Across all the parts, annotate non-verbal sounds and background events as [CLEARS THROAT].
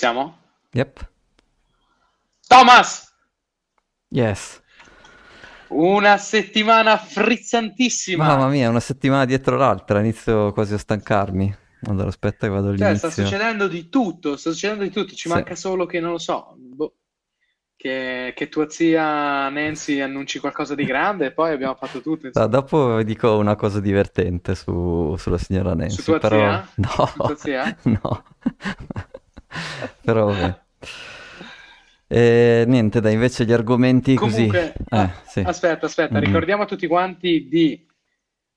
siamo? Yep. Thomas! Yes. Una settimana frizzantissima. Mamma mia, una settimana dietro l'altra, inizio quasi a stancarmi. Allora aspetta che vado Cioè, all'inizio. sta succedendo di tutto, sta succedendo di tutto. Ci Sì. manca solo che, non lo so, boh, che, che tua zia Nancy annunci qualcosa di grande e poi abbiamo fatto tutto. Insomma. dopo dico una cosa divertente su- sulla signora Nancy, tua però... zia? [LAUGHS] No, Su tua zia? [LAUGHS] no. [LAUGHS] Però vabbè. E niente, dai, invece gli argomenti così... Comunque, Eh, ah, sì. aspetta, aspetta, Mhm. ricordiamo a tutti quanti di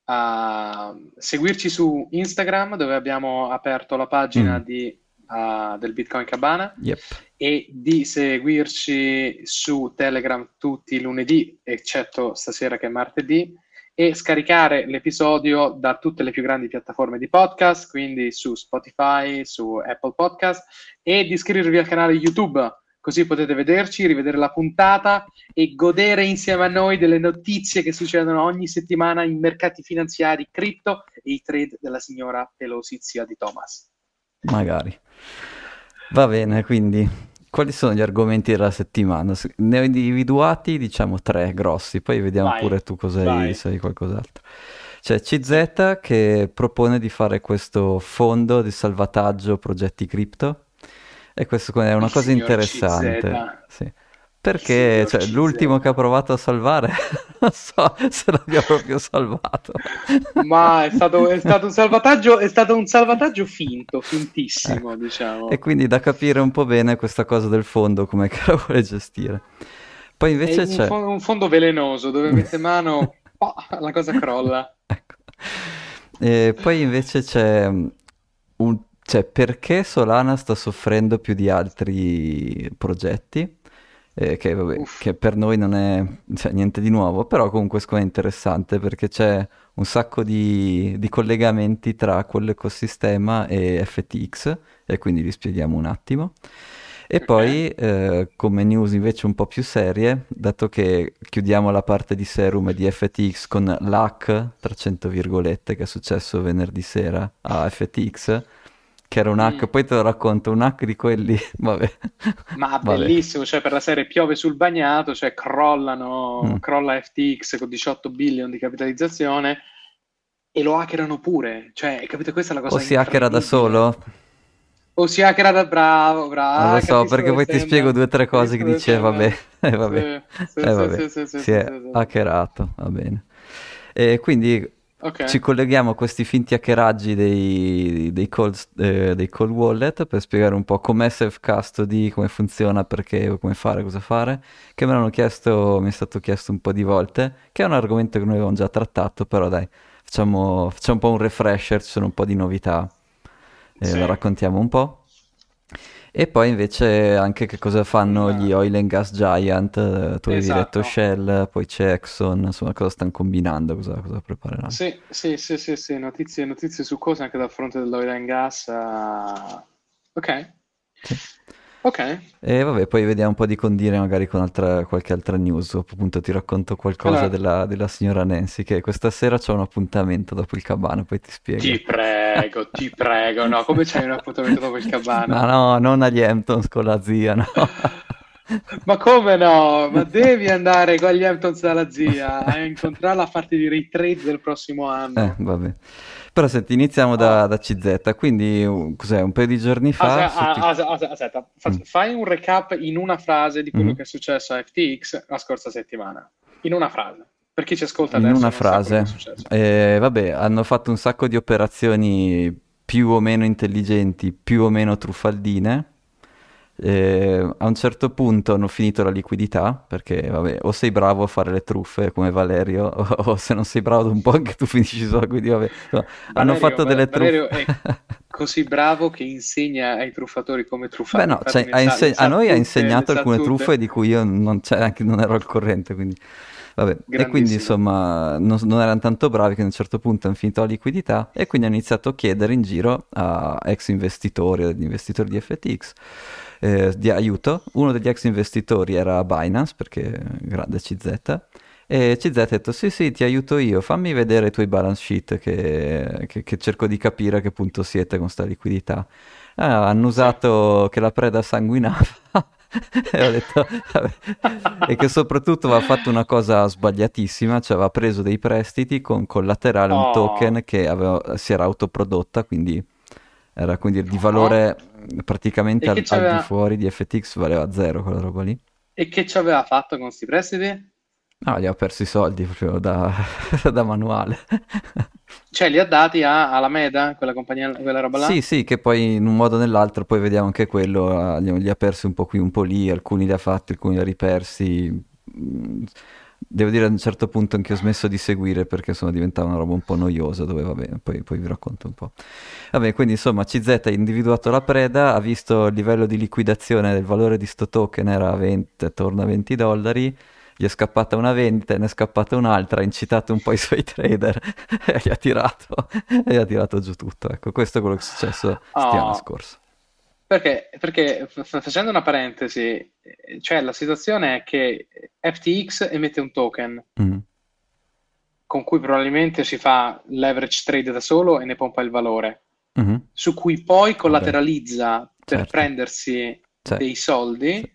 ah, seguirci su Instagram dove abbiamo aperto la pagina Mm. di, ah, del Bitcoin Cabana Yep. e di seguirci su Telegram tutti i lunedì, eccetto stasera che è martedì, e scaricare l'episodio da tutte le più grandi piattaforme di podcast, quindi su Spotify, su Apple Podcast, e di iscrivervi al canale YouTube, così potete vederci, rivedere la puntata e godere insieme a noi delle notizie che succedono ogni settimana in mercati finanziari, cripto e i trade della signora Pelosi, zia di Thomas. Magari. Va bene, quindi quali sono gli argomenti della settimana? Ne ho individuati, diciamo, tre grossi, poi vediamo Vai, pure tu cosa hai, se hai qualcos'altro. C'è CZ che propone di fare questo fondo di salvataggio progetti cripto e questo è una Il cosa interessante. Sì. Perché cioè, l'ultimo che ha provato a salvare, [LAUGHS] non so se l'abbia proprio salvato. Ma è stato, è [LAUGHS] stato un salvataggio, è stato un salvataggio finto, fintissimo, diciamo. E quindi da capire un po' bene questa cosa del fondo, come che la vuole gestire. Poi È invece un, c'è... fo- un fondo velenoso dove mette mano, [LAUGHS] oh, la cosa crolla. Ecco. E poi invece c'è mm, un... c'è perché Solana sta soffrendo più di altri progetti, eh, che, vabbè, che per noi non è cioè, niente di nuovo, però comunque è interessante perché c'è un sacco di, di collegamenti tra quell'ecosistema e FTX e quindi li spieghiamo un attimo. E poi, eh, come news invece un po' più serie, dato che chiudiamo la parte di Serum e di FTX con l'hack, tra cento virgolette, che è successo venerdì sera a FTX, che era un hack, Mm. poi te lo racconto, un hack di quelli, [LAUGHS] vabbè, Ma vabbè. bellissimo, cioè per la serie piove sul bagnato, cioè crollano, Mm. crolla FTX con 18 billion di capitalizzazione e lo hackerano pure, cioè capito? Questa è la cosa O si hackera da solo? O si hackera da bravo, bravo. Non lo so, perché poi ti stai spiego due o tre cose che dice, vabbè, [LAUGHS] eh, vabbè, Sì, sì, eh, sì, vabbè, sì, sì, sì, si è hackerato, va bene. E quindi Ok. ci colleghiamo a questi finti hackeraggi dei, dei, cold, eh, dei cold wallet per spiegare un po' com'è self custody, come funziona, perché, come fare, cosa fare, che me l'hanno chiesto, mi è stato chiesto un po' di volte, che è un argomento che noi avevamo già trattato, però dai, facciamo, facciamo un po' un refresher, ci sono un po' di novità, e Sì. lo raccontiamo un po'. E poi invece anche che cosa fanno Una- gli oil and gas giant, eh, tu avevi detto Esatto. Shell, poi c'è Exxon, insomma cosa stanno combinando, cosa, cosa prepareranno. Sì, sì, sì, sì, sì, notizie, notizie su cose anche dal fronte dell'oil and gas. eh, Ok, Sì. Ok. E vabbè, poi vediamo un po' di condire magari con altra- qualche altra news, appunto ti racconto qualcosa Allora, della, della signora Nancy, che questa sera c'è un appuntamento dopo il cabana, poi ti spiego. ti prego, ti prego, no, come c'hai un appuntamento dopo il [LAUGHS] cabana? no, non agli Hamptons con la zia, no. [LAUGHS] [LAUGHS] Ma come no? Ma devi andare con gli Hamptons dalla zia a incontrarla a farti dire i trade del prossimo Eh, anno. vabbè. Però senti, iniziamo da, da CZ, quindi uh, cos'è, un paio di giorni fa... Aspetta, fa- Mm. fai un recap in una frase di quello Mhm. che è successo a FTX la scorsa settimana. In una frase. Per chi ci ascolta In adesso una quello che frase, eh, vabbè, hanno fatto un sacco di operazioni più o meno intelligenti, più o meno truffaldine. Eh, a un certo punto hanno finito la liquidità, perché vabbè, o sei bravo a fare le truffe come Valerio, [LAUGHS] o, o se non sei bravo un po' anche tu finisci solo, quindi vabbè. hanno Valerio, fatto Va- delle Valerio truffe. è così bravo che insegna ai truffatori come Beh truffare. no, Infatti cioè, inse- a noi ha insegnato alcune tutte. truffe di cui io non, cioè, anche non ero al corrente, quindi vabbè. E quindi insomma non, non erano tanto bravi che a un certo punto hanno finito la liquidità e quindi hanno iniziato a chiedere in giro a ex investitori, agli investitori di FTX, eh, di aiuto. Uno degli ex investitori era Binance, perché grande CZ, e CZ ha detto sì sì ti aiuto io, fammi vedere i tuoi balance sheet che, che- che cerco di capire a che punto siete con sta liquidità. Ah, hanno usato che la preda sanguinava. [LAUGHS] e ho detto, vabbè. e che soprattutto aveva fatto una cosa sbagliatissima, cioè aveva preso dei prestiti con collaterale un Oh. token che aveva- si era autoprodotta, quindi era quindi di valore praticamente E al, al di fuori di FTX valeva zero quella roba lì. E che ci aveva fatto con questi prestiti? No, gli ho perso i soldi proprio da, [LAUGHS] da manuale. Cioè, li ha dati a- alla Meta, quella compagnia, quella roba là? Sì, sì, che poi in un modo o nell'altro poi vediamo anche quello, eh, li, li ha persi un po' qui, un po' lì, alcuni li ha fatti, alcuni li ha ripersi. Devo dire a un certo punto anche ho smesso di seguire perché sono diventata una roba un po' noiosa, dove vabbè, poi, poi vi racconto un po'. Vabbè, quindi insomma CZ ha individuato la preda, ha visto il livello di liquidazione del valore di sto token era a 20, attorno a 20 dollari, gli è scappata una vendita, ne è scappata un'altra, ha incitato un po' i suoi [LAUGHS] trader e gli ha tirato, e gli ha tirato giù tutto. Ecco, questo è quello che è successo settimana Oh. scorsa. Perché, perché facendo una parentesi, eh, cioè la situazione è che FTX emette un token Mm. con cui probabilmente si fa leverage trade da solo e ne pompa il valore, Mhm. su cui poi collateralizza per Certo. prendersi Sì. dei soldi Sì.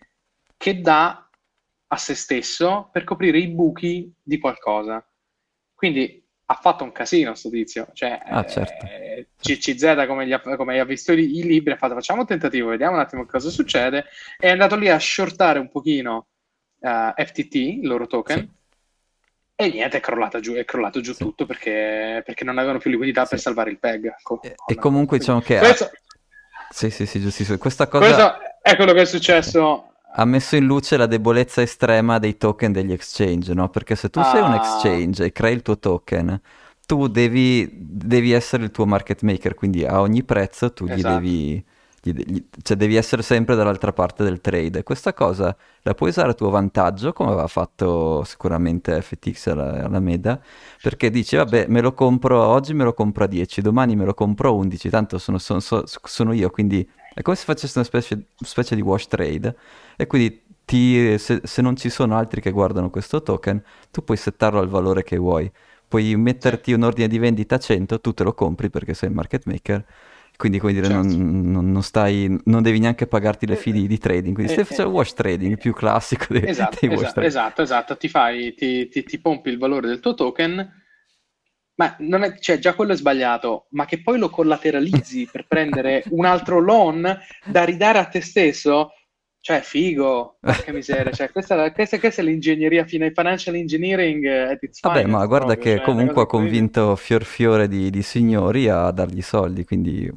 che dà a se stesso per coprire i buchi di qualcosa. Quindi ha fatto un casino sto tizio, cioè Ah, certo. eh, CCZ come, gli ha, come ha visto i, i libri ha fatto facciamo un tentativo, vediamo un attimo cosa succede, è andato lì a shortare un pochino eh, FTT, il loro token, Sì. e niente, è crollato giù, è crollato giù Sì. tutto perché, perché non avevano più liquidità per Sì. salvare il PEG. Co- E, con- e comunque diciamo che questo, sì, sì, sì, giustissimo. Questa cosa questo è quello che è successo. Ha messo in luce la debolezza estrema dei token degli exchange, no? Perché se tu sei un Ah. exchange e crei il tuo token, tu devi, devi essere il tuo market maker, quindi a ogni prezzo tu gli Esatto. devi, gli gli- cioè devi essere sempre dall'altra parte del trade. Questa cosa la puoi usare a tuo vantaggio, come aveva fatto sicuramente FTX alla, alla Meda, perché dici, vabbè, me lo compro oggi, me lo compro a 10, domani me lo compro a 11, tanto sono, sono- sono- sono io, quindi è come se facessi una specie, specie di wash trade e quindi ti- se, se non ci sono altri che guardano questo token, tu puoi settarlo al valore che vuoi. Puoi metterti un ordine di vendita a 100, tu te lo compri perché sei il market maker. Quindi, come dire, Certo. non, non- stai, non devi neanche pagarti le fee di, di trading. Quindi Eh, stai facendo eh, wash trading, il più classico dei, Esatto, dei wash esatto, trading. esatto, esatto. Ti fai, ti, ti- ti pompi il valore del tuo token, ma non è, cioè, già quello è sbagliato, ma che poi lo collateralizzi per prendere un altro loan da ridare a te stesso, cioè figo, porca miseria, cioè, questa, questa- questa è l'ingegneria, financial engineering eh, at its Vabbè, ma guarda proprio, che cioè, comunque ha convinto fior fiore di, di signori a dargli soldi, quindi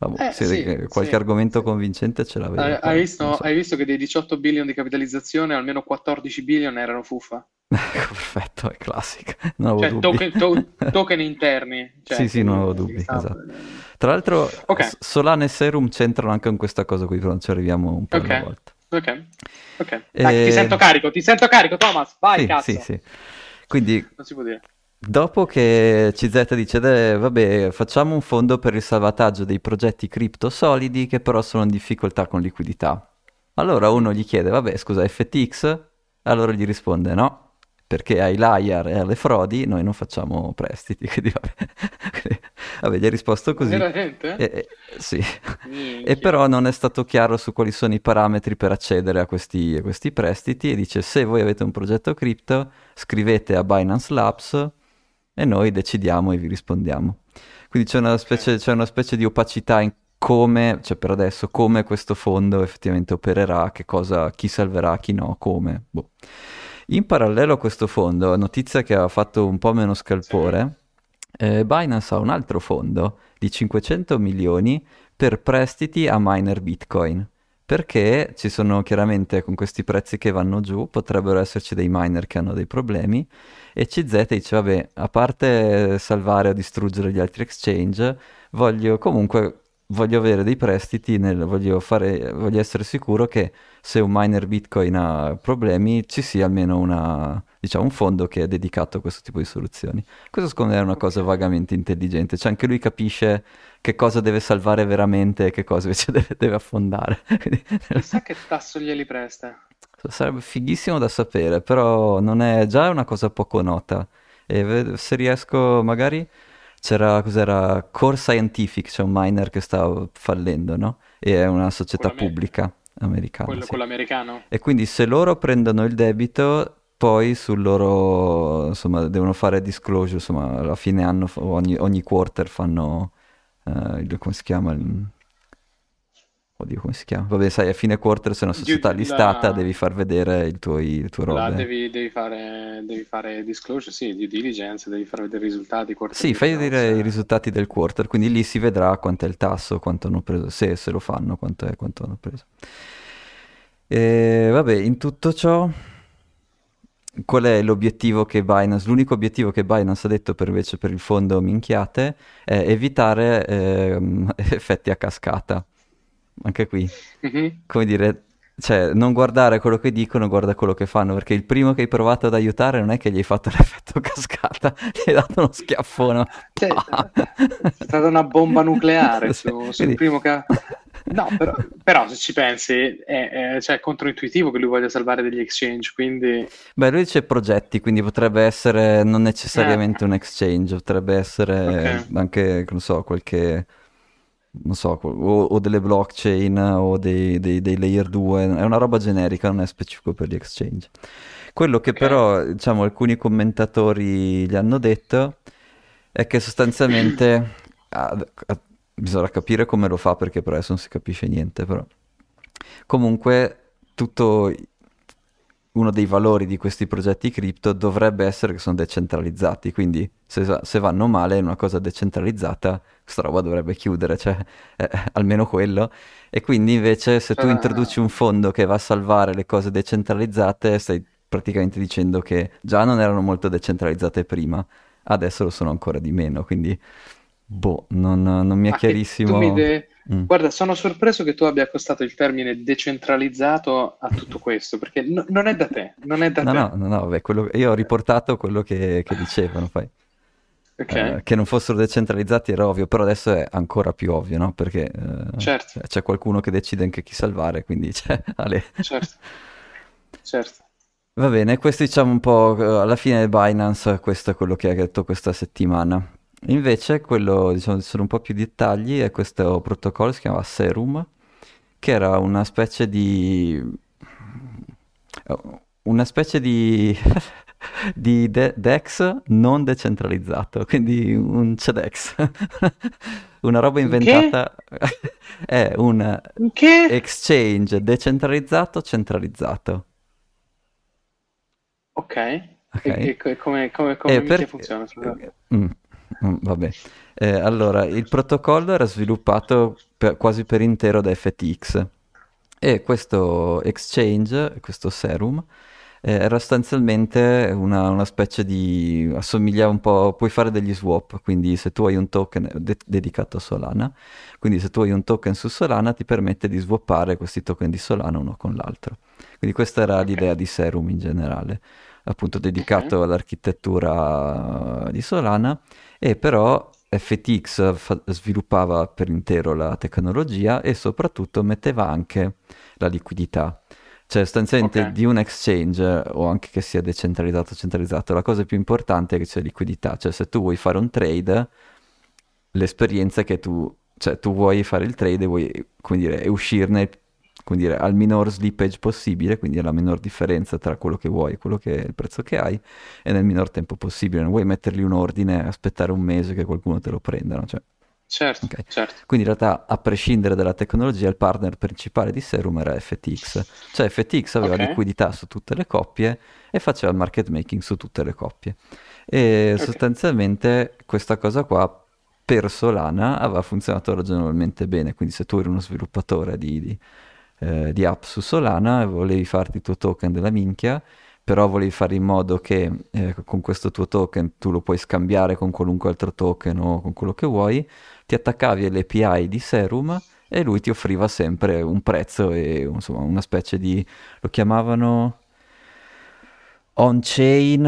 vabbè, Eh, sì, che qualche sì, argomento sì. convincente ce l'aveva. Hai, hai visto, non so. hai visto che dei 18 billion di capitalizzazione, almeno 14 billion erano fuffa? [LAUGHS] Ecco, perfetto, è classico, non avevo Cioè, dubbi. token, to- [LAUGHS] token interni. Cioè, Sì, sì, non avevo dubbi, esatto. Tra l'altro Ok. S- Solana e Serum c'entrano anche con questa cosa qui, però ci arriviamo un po' Ok. alla volta. Ok, ok. Dai, ti sento carico, ti sento carico, Thomas. Vai, sì, cazzo. sì, sì. Quindi Non si può dire. Dopo che CZ dice, "Deh, vabbè, facciamo un fondo per il salvataggio dei progetti cripto solidi che però sono in difficoltà con liquidità. Allora uno gli chiede, vabbè, scusa, FTX? Allora gli risponde, no, perché ai liar e alle frodi noi non facciamo prestiti. [LAUGHS] Quindi vabbè, vabbè, gli ha risposto così. Veramente? E- e- sì. E però non è stato chiaro su quali sono i parametri per accedere a questi, a questi prestiti e dice se voi avete un progetto cripto scrivete a Binance Labs e noi decidiamo e vi rispondiamo. Quindi c'è una specie, c'è una specie di opacità in come, cioè per adesso, come questo fondo effettivamente opererà, che cosa, chi salverà, chi no, come. boh. In parallelo a questo fondo, notizia che ha fatto un po' meno scalpore, eh, Binance ha un altro fondo di 500 milioni per prestiti a miner Bitcoin. Perché ci sono chiaramente con questi prezzi che vanno giù, potrebbero esserci dei miner che hanno dei problemi e CZ dice vabbè, a parte salvare o distruggere gli altri exchange, voglio comunque voglio avere dei prestiti, nel- voglio, fare, voglio essere sicuro che se un miner Bitcoin ha problemi ci sia almeno una, diciamo, un fondo che è dedicato a questo tipo di soluzioni. Questo secondo me è una cosa vagamente intelligente, cioè anche lui capisce che cosa deve salvare veramente e che cosa invece [LAUGHS] deve, deve affondare. [LAUGHS] Chissà che tasso glieli presta. Sarebbe fighissimo da sapere, però non è già una cosa poco nota. E se riesco, magari c'era cos'era Core Scientific, c'è un miner che sta fallendo, no? E è una società pubblica americana. quello, sì. quello americano? E quindi se loro prendono il debito, poi sul loro, insomma, devono fare disclosure, insomma, alla fine anno, ogni, ogni quarter fanno, eh, il- come si chiama? Il- Oddio, come si chiama? Vabbè, sai, a fine quarter sei una società listata, la- devi far vedere il tuo, robe. devi, devi fare, devi fare disclosure, sì, due diligence, devi far vedere i risultati, Sì, fai vedere i risultati del quarter, quindi lì si vedrà quanto è il tasso, quanto hanno preso, se, se lo fanno, quanto è, quanto hanno preso. E vabbè, in tutto ciò, qual è l'obiettivo che Binance, l'unico obiettivo che Binance ha detto per invece per il fondo minchiate è evitare ehm, [LAUGHS] effetti a cascata. Anche qui, Mhm. come dire, cioè non guardare quello che dicono, guarda quello che fanno, perché il primo che hai provato ad aiutare non è che gli hai fatto [LAUGHS] l'effetto cascata, gli hai dato uno schiaffone. Cioè, [LAUGHS] è stata una bomba nucleare Sì, su- sul quindi- primo ca... No, però, però se ci pensi è, è- cioè, è controintuitivo che lui voglia salvare degli exchange, quindi... Beh, lui dice progetti, quindi potrebbe essere non necessariamente un exchange, potrebbe essere Ok. anche, non so, qualche, non so, o, o delle blockchain o dei, dei- dei layer 2, è una roba generica, non è specifico per gli exchange. Quello che Ok. però, diciamo, alcuni commentatori gli hanno detto è che sostanzialmente [CLEARS THROAT] ah, ah, bisogna capire come lo fa perché per adesso non si capisce niente, però comunque tutto uno dei valori di questi progetti cripto dovrebbe essere che sono decentralizzati, quindi se, se vanno male in una cosa decentralizzata, questa roba dovrebbe chiudere, cioè eh, almeno quello. E quindi invece se tu Ah. introduci un fondo che va a salvare le cose decentralizzate, stai praticamente dicendo che già non erano molto decentralizzate prima, adesso lo sono ancora di meno, quindi boh, non, non mi è Ah, chiarissimo. mi de- Mm. Guarda, sono sorpreso che tu abbia accostato il termine decentralizzato a tutto questo, perché no- non è da te, non è da No, te. no, no, no, beh, quello- io ho riportato quello che, che dicevano, poi. Ok, Eh, che non fossero decentralizzati era ovvio, però adesso è ancora più ovvio, no? Perché eh, Certo. cioè, c'è qualcuno che decide anche chi salvare, quindi [LAUGHS] cioè, Ale. certo, certo. Va bene, questo diciamo un po' eh, alla fine Binance, questo è quello che ha detto questa settimana. Invece quello, diciamo, ci sono un po' più dettagli, è questo protocollo, si chiama Serum, che era una specie di... una specie di... [LAUGHS] di de- DEX non decentralizzato, quindi un CEDEX. [LAUGHS] Una roba inventata [LAUGHS] è un Che? exchange decentralizzato centralizzato. Ok. Ok. E, e come, come, come per- funziona? scusa? Mm, mm, vabbè. Eh, allora, il protocollo era sviluppato per- quasi per intero da FTX e questo exchange, questo Serum, eh, era sostanzialmente una, una specie di... assomigliava un po'... puoi fare degli swap, quindi se tu hai un token de- dedicato a Solana, quindi se tu hai un token su Solana ti permette di swappare questi token di Solana uno con l'altro. Quindi questa era Ok. l'idea di Serum in generale, appunto dedicato Ok. all'architettura di Solana e però FTX fa- sviluppava per intero la tecnologia e soprattutto metteva anche la liquidità. Cioè, sostanzialmente Ok. di un exchange, o anche che sia decentralizzato o centralizzato, la cosa più importante è che c'è liquidità. Cioè, se tu vuoi fare un trade, l'esperienza è che tu, cioè, tu vuoi fare il trade e vuoi, come dire, e uscirne, come dire, al minor slippage possibile, quindi alla minor differenza tra quello che vuoi e quello che è il prezzo che hai, e nel minor tempo possibile. Non vuoi mettergli un ordine, aspettare un mese che qualcuno te lo prenda, no? Cioè, Certo, Ok. certo. quindi in realtà, a prescindere dalla tecnologia, il partner principale di Serum era FTX. Cioè FTX aveva Ok. liquidità su tutte le coppie e faceva il market making su tutte le coppie. E Ok. sostanzialmente questa cosa qua per Solana aveva funzionato ragionevolmente bene. Quindi se tu eri uno sviluppatore di, di, eh, di app su Solana e volevi farti il tuo token della minchia, però volevi fare in modo che eh, con questo tuo token tu lo puoi scambiare con qualunque altro token o con quello che vuoi, ti attaccavi alle API di Serum e lui ti offriva sempre un prezzo e insomma una specie di lo chiamavano on-chain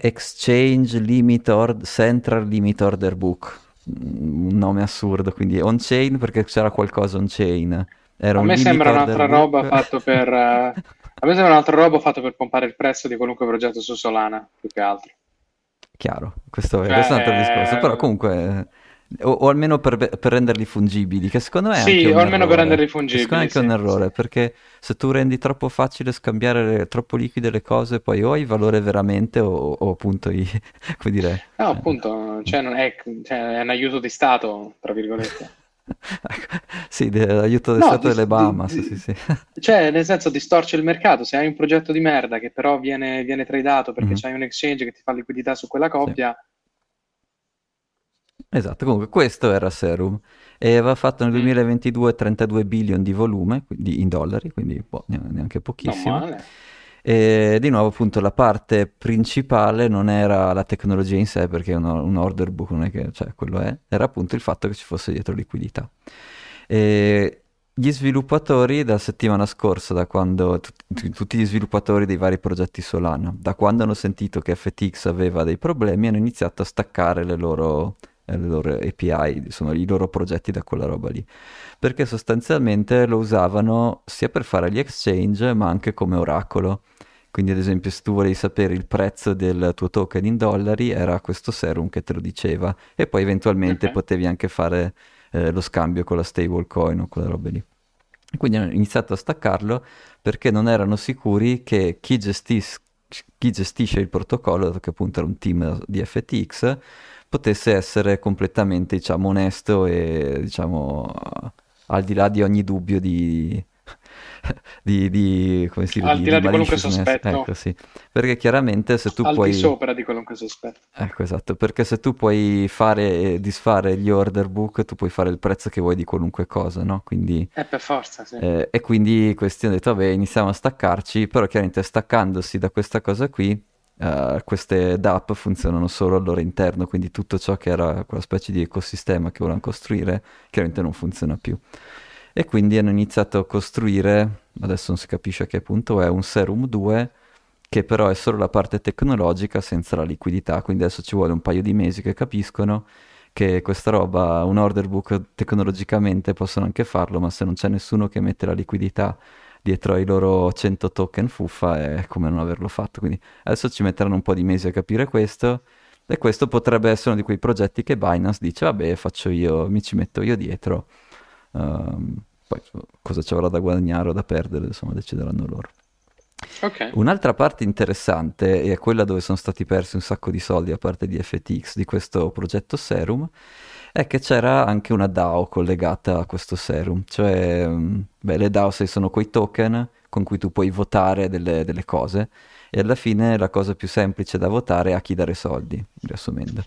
exchange limit or- central limit order book. Un nome assurdo quindi on-chain perché c'era qualcosa on-chain era A me sembra un'altra book. roba fatto per... [LAUGHS] eh, A me sembra un'altra roba fatto per pompare il prezzo di qualunque progetto su Solana, più che altro. chiaro, questo, è, questo è un altro discorso, però comunque... O, o, almeno per, per, renderli fungibili, che secondo me è sì, o almeno errore. per renderli fungibili. Secondo me è anche sì, un errore, sì. perché se tu rendi troppo facile scambiare le, troppo liquide le cose, poi o hai valore veramente o, o appunto i, [LAUGHS] come dire... No, eh, appunto, cioè, non è, cioè, è un aiuto di Stato, tra virgolette. Sì, l'aiuto del No, Stato di- delle Bahamas, di- sì, sì. [LAUGHS] Cioè, nel senso, distorce il mercato. Se hai un progetto di merda che però viene, viene tradato perché Mhm. c'hai un exchange che ti fa liquidità su quella coppia, Esatto, comunque questo era Serum e aveva fatto nel Mm. 2022 32 billion di volume, quindi in dollari, quindi boh, neanche pochissimo. male. E di nuovo, appunto, la parte principale non era la tecnologia in sé, perché un, un order book non è che, cioè, quello è, era appunto il fatto che ci fosse dietro liquidità. E gli sviluppatori, dalla settimana scorsa, da quando tut- tutti gli sviluppatori dei vari progetti Solana, da quando hanno sentito che FTX aveva dei problemi, hanno iniziato a staccare le loro, le loro API, insomma, i loro progetti da quella roba lì perché sostanzialmente lo usavano sia per fare gli exchange ma anche come oracolo. Quindi ad esempio se tu volevi sapere il prezzo del tuo token in dollari era questo serum che te lo diceva e poi eventualmente Ok. potevi anche fare eh, lo scambio con la stablecoin o quelle robe lì. Quindi hanno iniziato a staccarlo perché non erano sicuri che chi, gestis- chi gestisce il protocollo, dato che appunto era un team di FTX, potesse essere completamente, diciamo, onesto e, diciamo, al di là di ogni dubbio di, di, di- come si Al di là di qualunque sospetto. Ecco, sì. Perché chiaramente se tu Al puoi... di sopra di qualunque sospetto. Ecco, esatto, perché se tu puoi fare e disfare gli order book, tu puoi fare il prezzo che vuoi di qualunque cosa, no? Quindi... Eh, per forza, sì. Eh, e quindi questi hanno detto, vabbè, iniziamo a staccarci, però chiaramente staccandosi da questa cosa qui, eh, queste DApp funzionano solo al loro interno, quindi tutto ciò che era quella specie di ecosistema che volevano costruire, chiaramente non funziona più. E quindi hanno iniziato a costruire, adesso non si capisce a che punto è, un Serum 2 che però è solo la parte tecnologica senza la liquidità, quindi adesso ci vuole un paio di mesi che capiscono che questa roba, un order book tecnologicamente possono anche farlo, ma se non c'è nessuno che mette la liquidità dietro ai loro 100 token fuffa è come non averlo fatto. Quindi adesso ci metteranno un po' di mesi a capire questo e questo potrebbe essere uno di quei progetti che Binance dice vabbè faccio io, mi ci metto io dietro. Ehm, poi cosa ci avrà da guadagnare o da perdere, insomma decideranno loro. Ok. Un'altra parte interessante è quella dove sono stati persi un sacco di soldi a parte di FTX di questo progetto Serum è che c'era anche una DAO collegata a questo Serum, cioè mm, beh, le DAO sono quei token con cui tu puoi votare delle, delle cose e alla fine la cosa più semplice da votare è a chi dare soldi, riassumendo.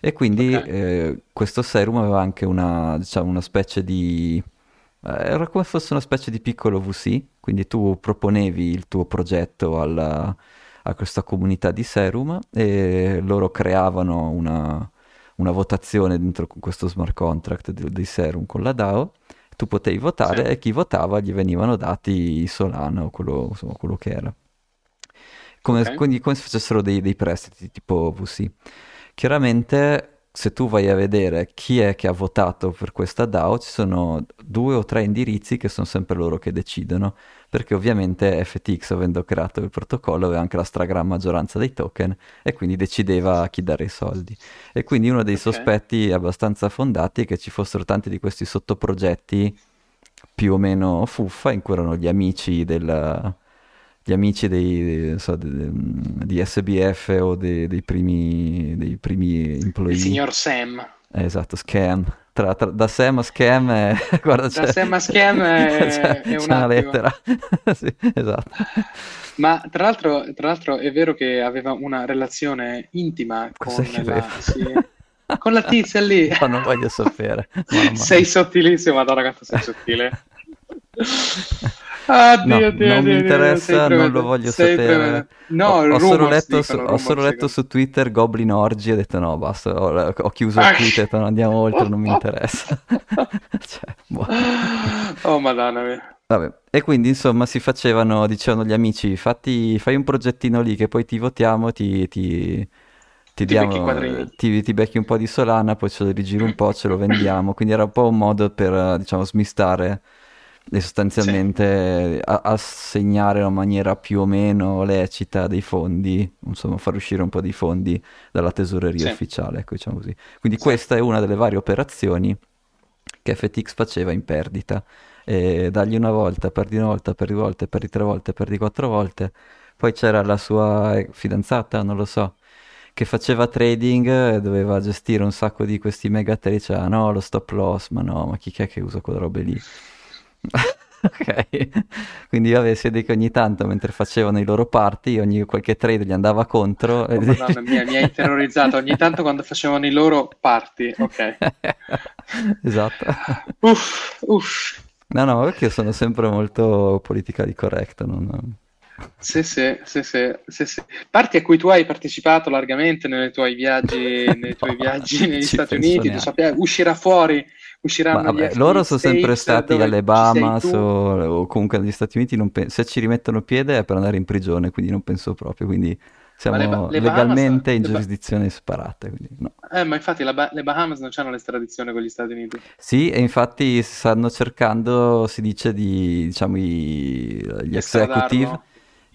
E quindi Ok. eh, questo Serum aveva anche una, diciamo, una specie di... eh, era come fosse una specie di piccolo VC, quindi tu proponevi il tuo progetto alla- a questa comunità di Serum e loro creavano una, una votazione dentro questo smart contract di, di Serum con la DAO, tu potevi votare Sì. e chi votava gli venivano dati Solana o quello, insomma, quello che era. Come, Ok. quindi come se facessero dei, dei prestiti tipo VC. Chiaramente, se tu vai a vedere chi è che ha votato per questa DAO, ci sono due o tre indirizzi che sono sempre loro che decidono, perché ovviamente FTX, avendo creato il protocollo, aveva anche la stragrande maggioranza dei token e quindi decideva a chi dare i soldi. E quindi uno dei Ok. sospetti abbastanza fondati è che ci fossero tanti di questi sottoprogetti più o meno fuffa, in cui erano gli amici del, gli amici dei, so, de- di SBF o dei, dei primi, dei primi Il employee. signor Sam. Eh, esatto, scam. Tra- tra- da Sam a scam, è- [LAUGHS] guarda, Da Sam a scam [LAUGHS] è- c'è- è un c'è una lettera. [LAUGHS] Sì, esatto. Ma tra l'altro, tra l'altro è vero che aveva una relazione intima con Cos'è la, sì, con la tizia lì. No, non voglio sapere. Sei sottilissimo, madonna quanto sei sottile. Ah, No, Dio, Dio, non mi Dio, Dio, sei interessa, non lo voglio sapere. No, ho, ho solo letto, su, dicono, ho solo letto su Twitter Goblin Orgy e ho detto no, basta, ho, ho chiuso il Ah. tweet e [LAUGHS] ho detto no, andiamo oltre, non mi [LAUGHS] interessa. [LAUGHS] Cioè, boh. Oh, madonna mia. Vabbè, e quindi insomma si facevano, dicevano gli amici, fatti, fai un progettino lì che poi ti votiamo, ti, ti, ti becchi diamo, quadrini. ti, ti becchi un po' di Solana, poi ce lo rigiri un po', ce lo vendiamo, quindi era un po' un modo per, diciamo, smistare e sostanzialmente sì. assegnare in maniera più o meno lecita dei fondi, insomma far uscire un po' di fondi dalla tesoreria sì. ufficiale, ecco diciamo così. Quindi sì. questa è una delle varie operazioni che FTX faceva in perdita. E dagli una volta, perdi una volta, perdi due volte, perdi tre volte, perdi quattro volte. Poi c'era la sua fidanzata, non lo so, che faceva trading, doveva gestire un sacco di questi mega trade, diceva no, lo stop loss, ma no, ma chi è che usa quelle robe lì? [LAUGHS] ok, quindi vabbè, si vede che ogni tanto mentre facevano i loro party, ogni qualche trade gli andava contro. Oh, Madonna mia, mi hai terrorizzato ogni tanto quando facevano i loro party, ok. [LAUGHS] esatto. Uff, uff. No, no, perché io sono sempre molto politica di corretto, non... Sì, sì, sì, sì, sì. Parti a cui tu hai partecipato largamente nei tuoi viaggi, nei tuoi [LAUGHS] viaggi negli Stati Uniti, tu sappi, uscirà fuori usciranno vabbè, loro sono sempre stati alle Bahamas o, o, comunque negli Stati Uniti pe- se ci rimettono piede è per andare in prigione quindi non penso proprio quindi siamo le ba- le legalmente Bahamas, in giurisdizioni ba- separate no. eh, ma infatti ba- le Bahamas non hanno l'estradizione con gli Stati Uniti. Sì e infatti stanno cercando si dice di diciamo i, gli executive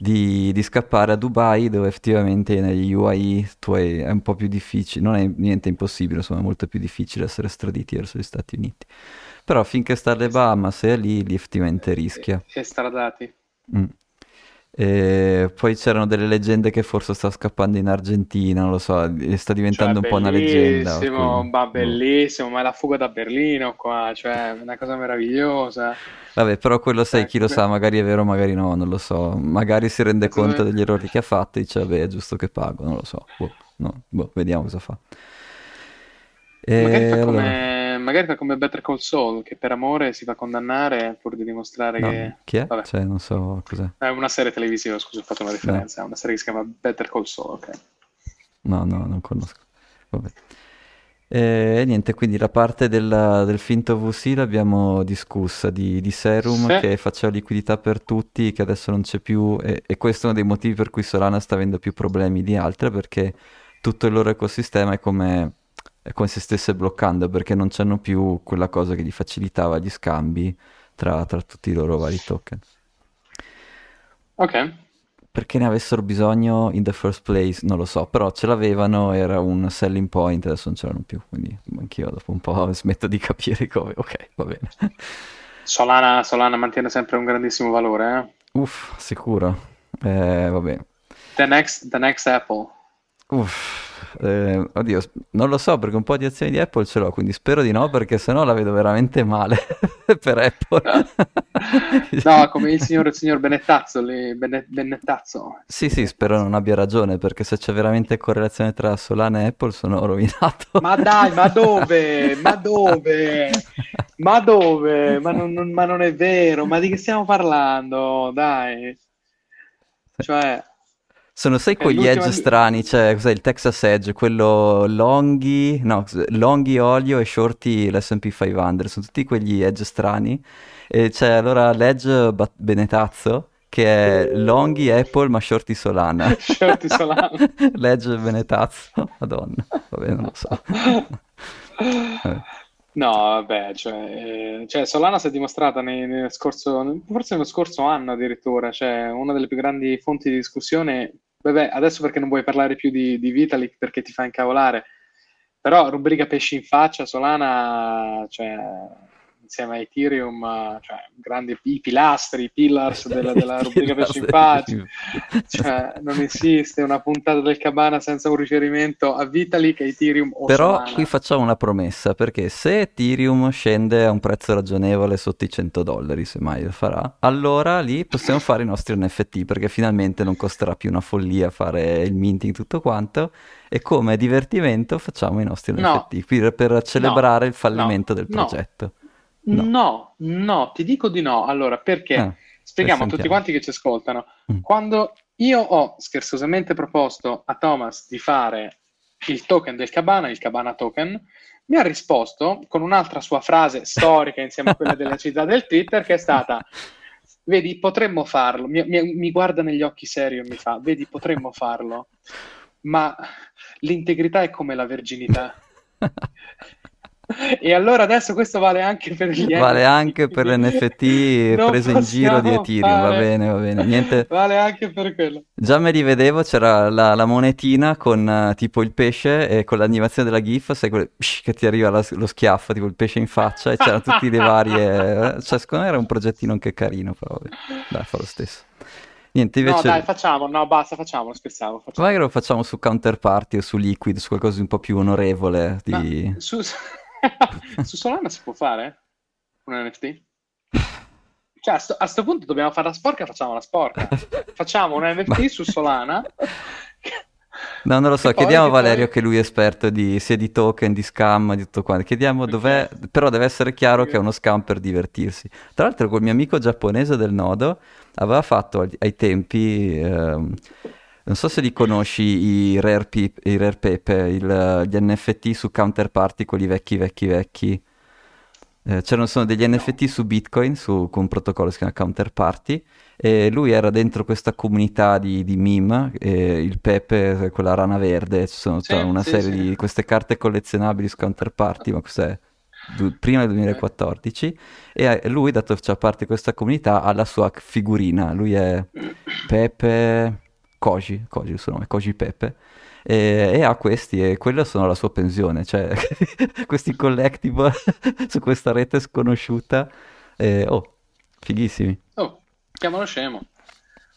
di, di, scappare a Dubai dove effettivamente negli UAE hai, è un po' più difficile, non è niente impossibile, insomma è molto più difficile essere estraditi verso gli Stati Uniti. Però finché sta alle Bahamas e lì, lì effettivamente rischia. Estradati. Mm. E poi c'erano delle leggende che forse sta scappando in Argentina, non lo so, sta diventando cioè, un po' una leggenda. Bellissimo, ma bellissimo, ma è la fuga da Berlino qua, cioè una cosa meravigliosa. Vabbè, però quello sai, chi lo sa, magari è vero, magari no, non lo so. Magari si rende conto degli errori che ha fatto e dice, vabbè, è giusto che pago, non lo so. Boh, no, boh, vediamo cosa fa. E magari, fa allora... magari fa come Better Call Saul, che per amore si fa condannare pur di dimostrare no, che... Chi è? Vabbè. Cioè, non so cos'è. È una serie televisiva, scusa, ho fatto una referenza. È una serie che si chiama Better Call Saul, ok. No, no, non conosco. Vabbè. E niente, quindi la parte della, del finto VC l'abbiamo discussa di, di Serum sì. che faceva liquidità per tutti, che adesso non c'è più e, e, questo è uno dei motivi per cui Solana sta avendo più problemi di altre perché tutto il loro ecosistema è come, è come se stesse bloccando perché non c'hanno più quella cosa che gli facilitava gli scambi tra, tra tutti i loro vari token. Ok perché ne avessero bisogno in the first place, non lo so, però ce l'avevano, era un selling point, adesso non ce l'hanno più, quindi anch'io dopo un po' [LAUGHS] smetto di capire come, ok, va bene. Solana, Solana mantiene sempre un grandissimo valore, eh? Uff, sicuro, eh, vabbè. The next, the next Apple. Uff, eh, oddio, non lo so perché un po' di azioni di Apple ce l'ho, quindi spero di no perché sennò la vedo veramente male [LAUGHS] per Apple. [LAUGHS] no, come il signor, il signor Benettazzo, lì, Bene, Benettazzo. Sì, sì, spero non abbia ragione perché se c'è veramente correlazione tra Solana e Apple sono rovinato. ma dai, ma dove? Ma [LAUGHS] dove? Ma dove? Ma non, non, ma non è vero, ma di che stiamo parlando? Dai. Cioè... Sono sai quegli edge strani, cioè cos'è il Texas Edge, quello longhi, no, longhi olio e shorty l'S&P 500, sono tutti quegli edge strani. E c'è allora l'edge Benetazzo che è longhi Apple ma shorty Solana. [LAUGHS] shorty Solana. [LAUGHS] l'edge Benetazzo, madonna, vabbè non lo so. [LAUGHS] No, vabbè, cioè, eh, cioè, Solana si è dimostrata nei, nel scorso, forse nello scorso anno addirittura, cioè una delle più grandi fonti di discussione. Vabbè, adesso perché non vuoi parlare più di, di Vitalik perché ti fa incavolare, però rubrica pesci in faccia, Solana, cioè, insieme a Ethereum, cioè, grandi, i pilastri, i pillars [LAUGHS] della, della rubrica pesci in faccia. Cioè, non esiste una puntata del Cabana senza un riferimento a Vitalik, Ethereum o Però Solana. qui facciamo una promessa, perché se Ethereum scende a un prezzo ragionevole sotto i 100 dollari, se mai lo farà, allora lì possiamo fare i nostri NFT, perché finalmente non costerà più una follia fare il minting tutto quanto, e come divertimento facciamo i nostri no. NFT, per, per celebrare no. il fallimento no. del progetto. No. no, no, ti dico di no. Allora, perché? Ah, Spieghiamo a tutti quanti che ci ascoltano. Mm. Quando io ho scherzosamente proposto a Thomas di fare il token del Cabana, il Cabana token, mi ha risposto con un'altra sua frase storica [LAUGHS] insieme a quella della città del Twitter che è stata vedi, potremmo farlo. Mi, mi, mi, guarda negli occhi serio e mi fa, vedi, potremmo farlo, ma l'integrità è come la verginità. [LAUGHS] E allora adesso questo vale anche per gli Vale NFT. anche per l'NFT [LAUGHS] Non prese in giro di Ethereum, va fare- bene, va bene. Niente, [LAUGHS] Vale anche per quello. Già me li vedevo, c'era la, la monetina con eh, tipo il pesce e con l'animazione della GIF, sai quelle psh, che ti arriva la- lo schiaffo, tipo il pesce in faccia e c'erano tutti le varie... [LAUGHS] eh, Cioè, secondo me era un progettino anche carino, però vabbè, dai, fa lo stesso. Niente, No, invece... dai, facciamo. No, basta, facciamolo, scherzavo. Facciamo. Magari lo facciamo su Counterparty o su Liquid, su qualcosa di un po' più onorevole. Di... su, [LAUGHS] su Solana si può fare un NFT? Cioè, a sto, a sto punto dobbiamo fare la sporca, facciamo la sporca. Facciamo un NFT su Solana. [LAUGHS] No, non lo so, Che chiediamo a che poi- Valerio che lui è esperto di, sia di token, di scam, di tutto quanto. Chiediamo dov'è, però deve essere chiaro che è uno scam per divertirsi. Tra l'altro col mio amico giapponese del nodo aveva fatto ai, ai tempi, ehm, non so se li conosci, i Rare, Pip- i Rare Pepe, il- gli NFT su Counterparty, quelli vecchi, vecchi, vecchi. Eh, c'erano sono degli NFT su Bitcoin, su, con un protocollo che si chiama Counterparty, e lui era dentro questa comunità di, di meme, eh, il Pepe, quella rana verde, ci sono Sì, una sì, serie sì. di queste carte collezionabili su Counterparty, ma questo è du- prima del 2014, e eh, lui, dato che fa parte di questa comunità, ha la sua figurina, lui è Pepe Koji, Koji il suo nome, Koji Pepe, e, e ha questi e quella sono la sua pensione, cioè [LAUGHS] questi collectible [LAUGHS] su questa rete sconosciuta, e, oh, fighissimi. Oh, chiamalo scemo.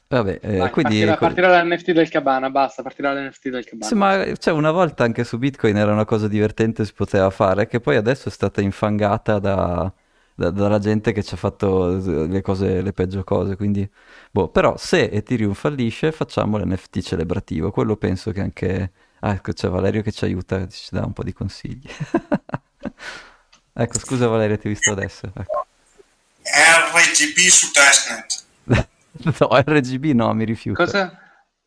Vabbè, eh, Vai, quindi... partirà, partirà l'NFT del Cabana, basta, partirà l'NFT del Cabana. Sì, ma cioè, una volta anche su Bitcoin era una cosa divertente si poteva fare, che poi adesso è stata infangata da, da- dalla gente che ci ha fatto le cose, le peggio cose, quindi... Boh, però se Ethereum fallisce facciamo l'NFT celebrativo, quello penso che anche... Ah, ecco, c'è Valerio che ci aiuta, ci dà un po' di consigli. [LAUGHS] Ecco, scusa Valerio, ti ho visto adesso. Ecco. RGB su testnet. [LAUGHS] No, RGB no, mi rifiuto. Cosa,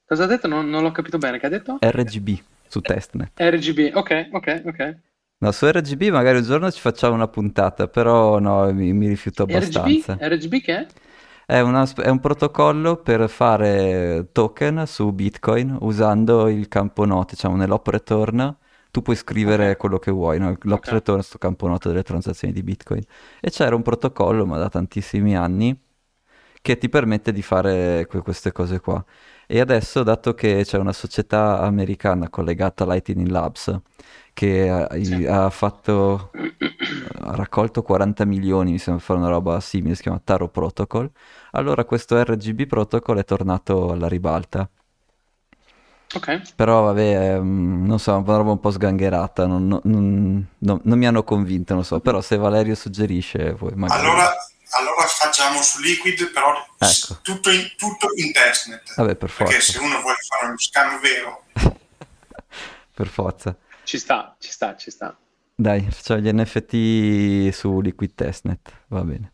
cosa ha detto? Non, non l'ho capito bene. Che ha detto? RGB su testnet. RGB. Ok, ok, ok. No, su RGB magari un giorno ci facciamo una puntata, però no, mi, mi rifiuto abbastanza. RGB? RGB che è? È, una è un protocollo per fare token su Bitcoin usando il campo note, diciamo nell'op return tu puoi scrivere Ok. quello che vuoi, no? L'op Ok. return è questo campo note delle transazioni di Bitcoin. E c'era un protocollo, ma da tantissimi anni, che ti permette di fare que- queste cose qua. E adesso, dato che c'è una società americana collegata a Lightning Labs, che ha, Sì. ha fatto, ha raccolto 40 milioni, mi sembra fare una roba simile, si chiama Taro Protocol, allora questo RGB Protocol è tornato alla ribalta. Ok. Però vabbè, ehm, non so, è una roba un po' sgangherata, non, non- non- non- non mi hanno convinto, non so, però se Valerio suggerisce, poi magari... Allora, allora facciamo su Liquid, però Ecco. tutto, in, tutto in testnet. Vabbè, per Perché forza, se uno vuole fare uno scam vero, [LAUGHS] per forza. Ci sta, ci sta, ci sta. Dai, facciamo gli NFT su Liquid Testnet, va bene.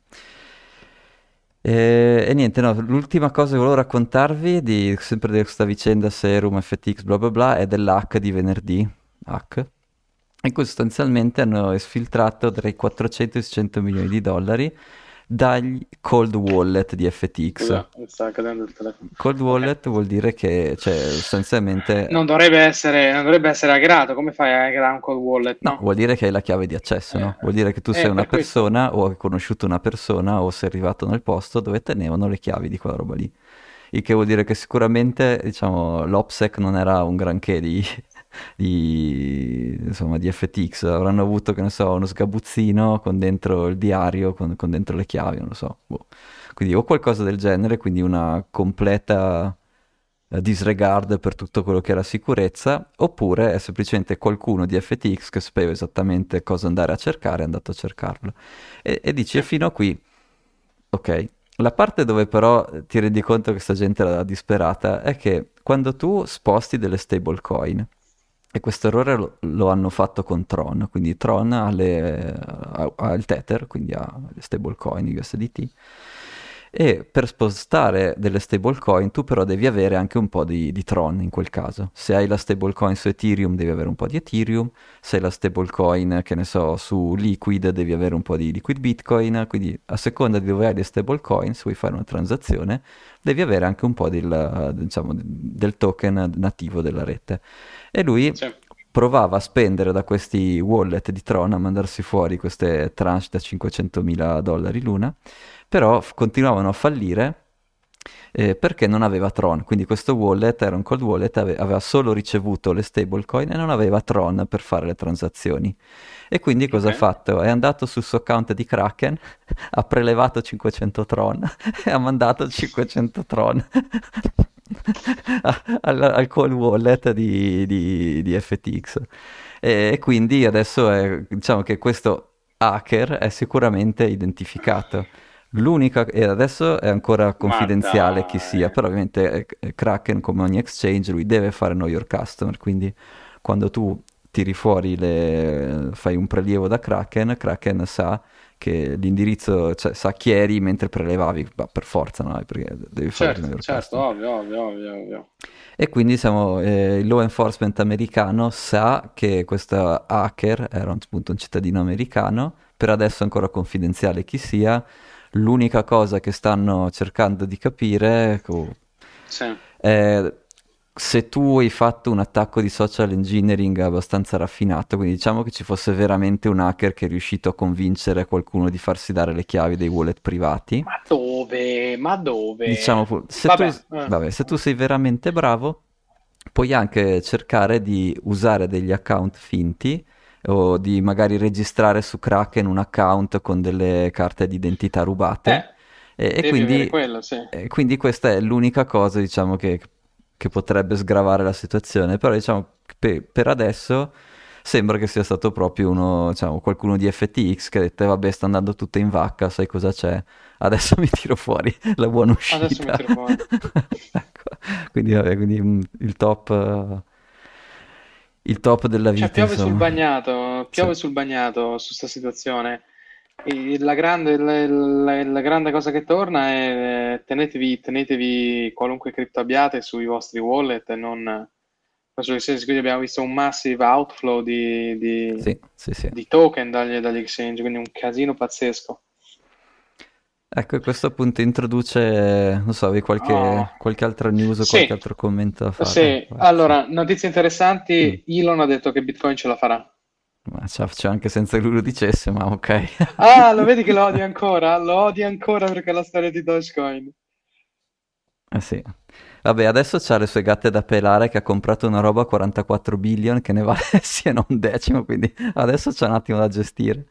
E, e niente, no, l'ultima cosa che volevo raccontarvi, di, sempre di questa vicenda Serum, FTX, bla bla bla, è dell'hack di venerdì, hack, in cui sostanzialmente hanno esfiltrato tra i 400 e i 600 milioni di dollari dagli cold wallet di FTX. Scusa, mi sta cadendo il telefono. Cold wallet vuol dire che, cioè, sostanzialmente... Non dovrebbe essere, non dovrebbe essere aggrato. Come fai a aggregare un cold wallet? No, No, vuol dire che hai la chiave di accesso, no? Eh, Vuol dire che tu eh, sei una per questo. persona o hai conosciuto una persona o sei arrivato nel posto dove tenevano le chiavi di quella roba lì. Il che vuol dire che sicuramente, diciamo, l'OPSEC non era un granché di, di, insomma, di FTX. Avranno avuto, che ne so, uno sgabuzzino con dentro il diario, con, con dentro le chiavi, non lo so. Boh. Quindi o qualcosa del genere, quindi una completa eh, disregard per tutto quello che era sicurezza, oppure è semplicemente qualcuno di FTX che sapeva esattamente cosa andare a cercare, è andato a cercarlo. E, e dici, e fino a qui, ok. La parte dove però ti rendi conto che questa gente era disperata è che quando tu sposti delle stablecoin, e questo errore lo, lo hanno fatto con Tron, quindi Tron ha, le- ha- ha il Tether, quindi ha le stablecoin, USDT, e per spostare delle stablecoin tu però devi avere anche un po' di, di Tron in quel caso. Se hai la stablecoin su Ethereum devi avere un po' di Ethereum, se hai la stablecoin, che ne so, su Liquid devi avere un po' di Liquid Bitcoin, quindi a seconda di dove hai le stablecoin, se vuoi fare una transazione, devi avere anche un po' del, diciamo, del token nativo della rete. E lui Sì. provava a spendere da questi wallet di Tron, a mandarsi fuori queste tranche da 500.000 dollari l'una, però continuavano a fallire eh, perché non aveva Tron, quindi questo wallet era un cold wallet, ave- aveva solo ricevuto le stablecoin e non aveva Tron per fare le transazioni. E quindi cosa okay. ha fatto? È andato sul suo account di Kraken, [LAUGHS] ha prelevato 500 Tron [LAUGHS] e ha mandato 500 Tron [LAUGHS] al, al call wallet di, di, di FTX. E, e, quindi adesso è, diciamo che questo hacker è sicuramente identificato. L'unica, e adesso è ancora confidenziale chi sia, però ovviamente Kraken come ogni exchange lui deve fare know your customer, quindi quando tu tiri fuori le, fai un prelievo da Kraken, Kraken sa che l'indirizzo, cioè sa chi eri mentre prelevavi, ma per forza, no? Perché devi certo, fare certo, ovvio, ovvio, ovvio, ovvio. E quindi diciamo, eh, il law enforcement americano sa che questo hacker era appunto un cittadino americano, per adesso è ancora confidenziale chi sia, l'unica cosa che stanno cercando di capire oh, sì. è se tu hai fatto un attacco di social engineering abbastanza raffinato, quindi diciamo che ci fosse veramente un hacker che è riuscito a convincere qualcuno di farsi dare le chiavi dei wallet privati. Ma dove? Ma dove? Diciamo, se, vabbè. Tu, eh. vabbè, se tu sei veramente bravo, puoi anche cercare di usare degli account finti o di magari registrare su Kraken un account con delle carte d'identità rubate. Eh, e, e quindi, quello, sì. e quindi questa è l'unica cosa, diciamo, che che potrebbe sgravare la situazione, però diciamo per, per adesso sembra che sia stato proprio uno, diciamo, qualcuno di FTX che ha detto eh, vabbè sta andando tutto in vacca, sai cosa c'è, adesso [LAUGHS] mi tiro fuori la buona uscita. Adesso mi tiro fuori. [LAUGHS] ecco. quindi, vabbè, quindi mm, il top... Il top della vita. Cioè, piove insomma. sul bagnato, piove sì. sul bagnato su questa situazione. La grande, la, la, grande cosa che torna è tenetevi, tenetevi qualunque cripto abbiate sui vostri wallet e non quindi abbiamo visto un massive outflow di, di, sì, sì. di token dagli, dagli, exchange, quindi un casino pazzesco. Ecco, questo appunto introduce, non so, qualche, oh. qualche altra news o qualche altro commento da fare? Sì, allora, notizie interessanti, mm. Elon ha detto che Bitcoin ce la farà. Ma c'è anche senza che lui lo dicesse, ma ok. [LAUGHS] ah, lo vedi che lo odia ancora? Lo odia ancora perché è la storia di Dogecoin. Eh sì. Vabbè, adesso c'ha le sue gatte da pelare che ha comprato una roba a 44 billion che ne vale [LAUGHS] sia non un decimo, quindi adesso c'è un attimo da gestire.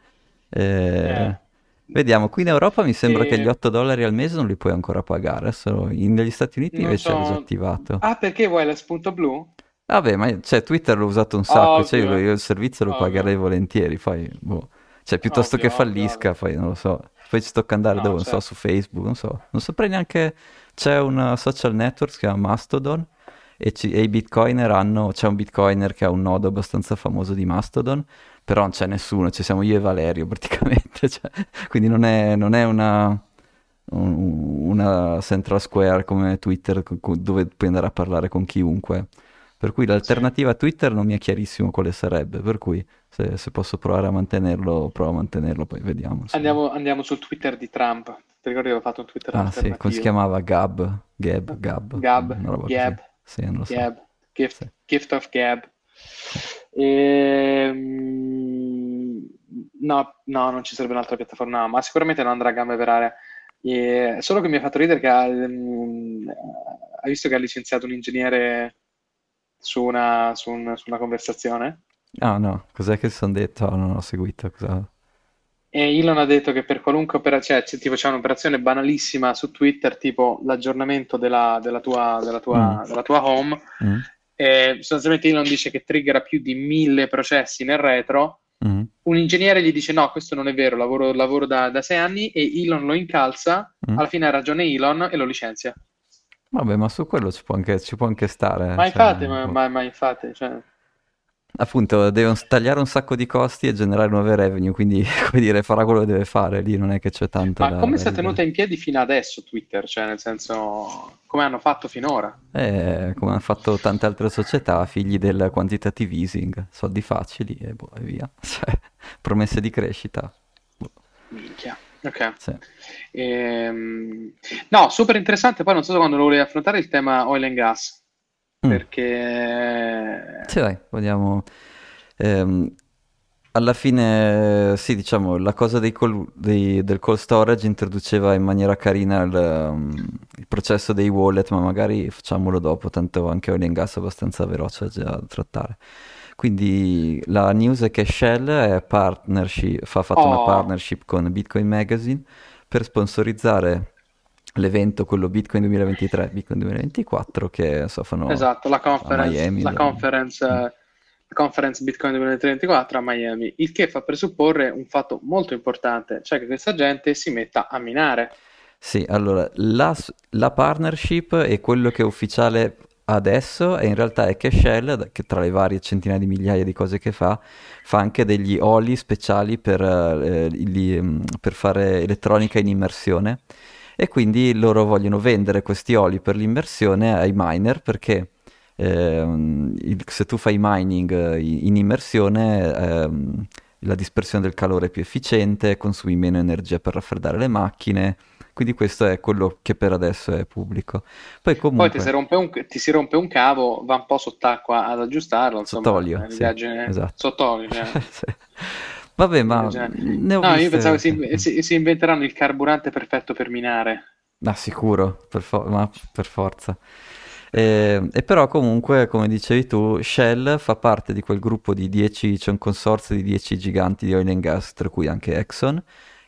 Eh... Eh. Vediamo, qui in Europa mi sembra e... che gli 8 dollari al mese non li puoi ancora pagare, solo negli Stati Uniti non invece so... è disattivato. Ah, perché vuoi la spunto blu? Vabbè, ma cioè, Twitter l'ho usato un sacco, cioè, io, io, il servizio lo Ovvio. pagherei volentieri, poi, boh. cioè, piuttosto Ovvio, che fallisca, poi non lo so. Poi ci tocca andare no, dove, certo. non so, certo. su Facebook, non so. Non saprei neanche, c'è un social network che si chiama Mastodon e, ci, e i bitcoiner hanno, c'è un bitcoiner che ha un nodo abbastanza famoso di Mastodon, però non c'è nessuno, ci siamo io e Valerio praticamente, [LAUGHS] cioè, quindi non è, non è una una central square come Twitter dove puoi andare a parlare con chiunque. Per cui l'alternativa a Twitter non mi è chiarissimo quale sarebbe, per cui se, se posso provare a mantenerlo, provo a mantenerlo, poi vediamo. Andiamo, andiamo, sul Twitter di Trump. Ti ricordi che avevo fatto un Twitter Ah sì, come si chiamava? Gab? Gab? Gab? Gab? Gab? Sì, non lo so. Gab. Gift, sì. Gift of Gab. Ehm... No, no, non ci sarebbe un'altra piattaforma, no, ma sicuramente non andrà a gambe per aria. E... Solo che mi ha fatto ridere che ha, um, ha visto che ha licenziato un ingegnere su una, su un, su una conversazione. Ah no, cos'è che sono detto? Oh, non ho seguito. Cosa... E Elon ha detto che per qualunque operazione, cioè, tipo c'è un'operazione banalissima su Twitter, tipo l'aggiornamento della, della, tua, della, tua, mm. della tua, home, mm. E sostanzialmente Elon dice che triggera più di mille processi nel retro. Mm. Un ingegnere gli dice: No, questo non è vero, lavoro, lavoro da, da, sei anni. E Elon lo incalza. Mm. Alla fine ha ragione Elon e lo licenzia. Vabbè, ma su quello ci può anche, ci può anche stare. Ma infatti, cioè, ma, ma, ma, infatti, cioè... Appunto, deve tagliare un sacco di costi e generare nuove revenue, quindi, [LAUGHS] come dire, farà quello che deve fare, lì non è che c'è tanto Ma da, come si è tenuta in piedi fino adesso Twitter? Cioè, nel senso, come hanno fatto finora? Eh, come hanno fatto tante altre società, figli del quantitative easing, soldi facili e, boh, e via. [LAUGHS] Cioè, promesse di crescita. Boh. Minchia. Ok. Sì. Ehm... No, super interessante. Poi non so quando lo volevi affrontare il tema oil and gas. Mm. Perché... Sì, dai, vogliamo... Ehm, alla fine, sì, diciamo, la cosa dei call, dei, del call storage introduceva in maniera carina il, um, il, processo dei wallet, ma magari facciamolo dopo, tanto anche oil gas è abbastanza veloce da trattare. Quindi la news è che Shell è partnership, fa fatto oh. una partnership con Bitcoin Magazine per sponsorizzare l'evento, quello Bitcoin 2023, Bitcoin 2024, che so, fanno esatto, la conference, Miami, la conference mm Conference Bitcoin 2024 a Miami, il che fa presupporre un fatto molto importante, cioè che questa gente si metta a minare. Sì, allora la, la partnership e quello che è ufficiale adesso è in realtà è che Shell, che tra le varie centinaia di migliaia di cose che fa, fa anche degli oli speciali per, eh, li, mm, per fare elettronica in immersione e quindi loro vogliono vendere questi oli per l'immersione ai miner perché ehm, il, se tu fai mining eh, in immersione ehm, la dispersione del calore è più efficiente, consumi meno energia per raffreddare le macchine, quindi questo è quello che per adesso è pubblico. Poi, comunque... Poi ti, si rompe un, ti si rompe un cavo, va un po' sott'acqua ad aggiustarlo. Insomma, sott'olio. Sì, esatto. Sott'olio. [LAUGHS] Cioè. sì. Vabbè, ma ne ho no, viste... io pensavo si, si, si, inventeranno il carburante perfetto per minare. Ah, sicuro, per, fo- ma per forza. Eh, e però comunque, come dicevi tu, Shell fa parte di quel gruppo di 10, c'è un consorzio di 10 giganti di oil and gas, tra cui anche Exxon,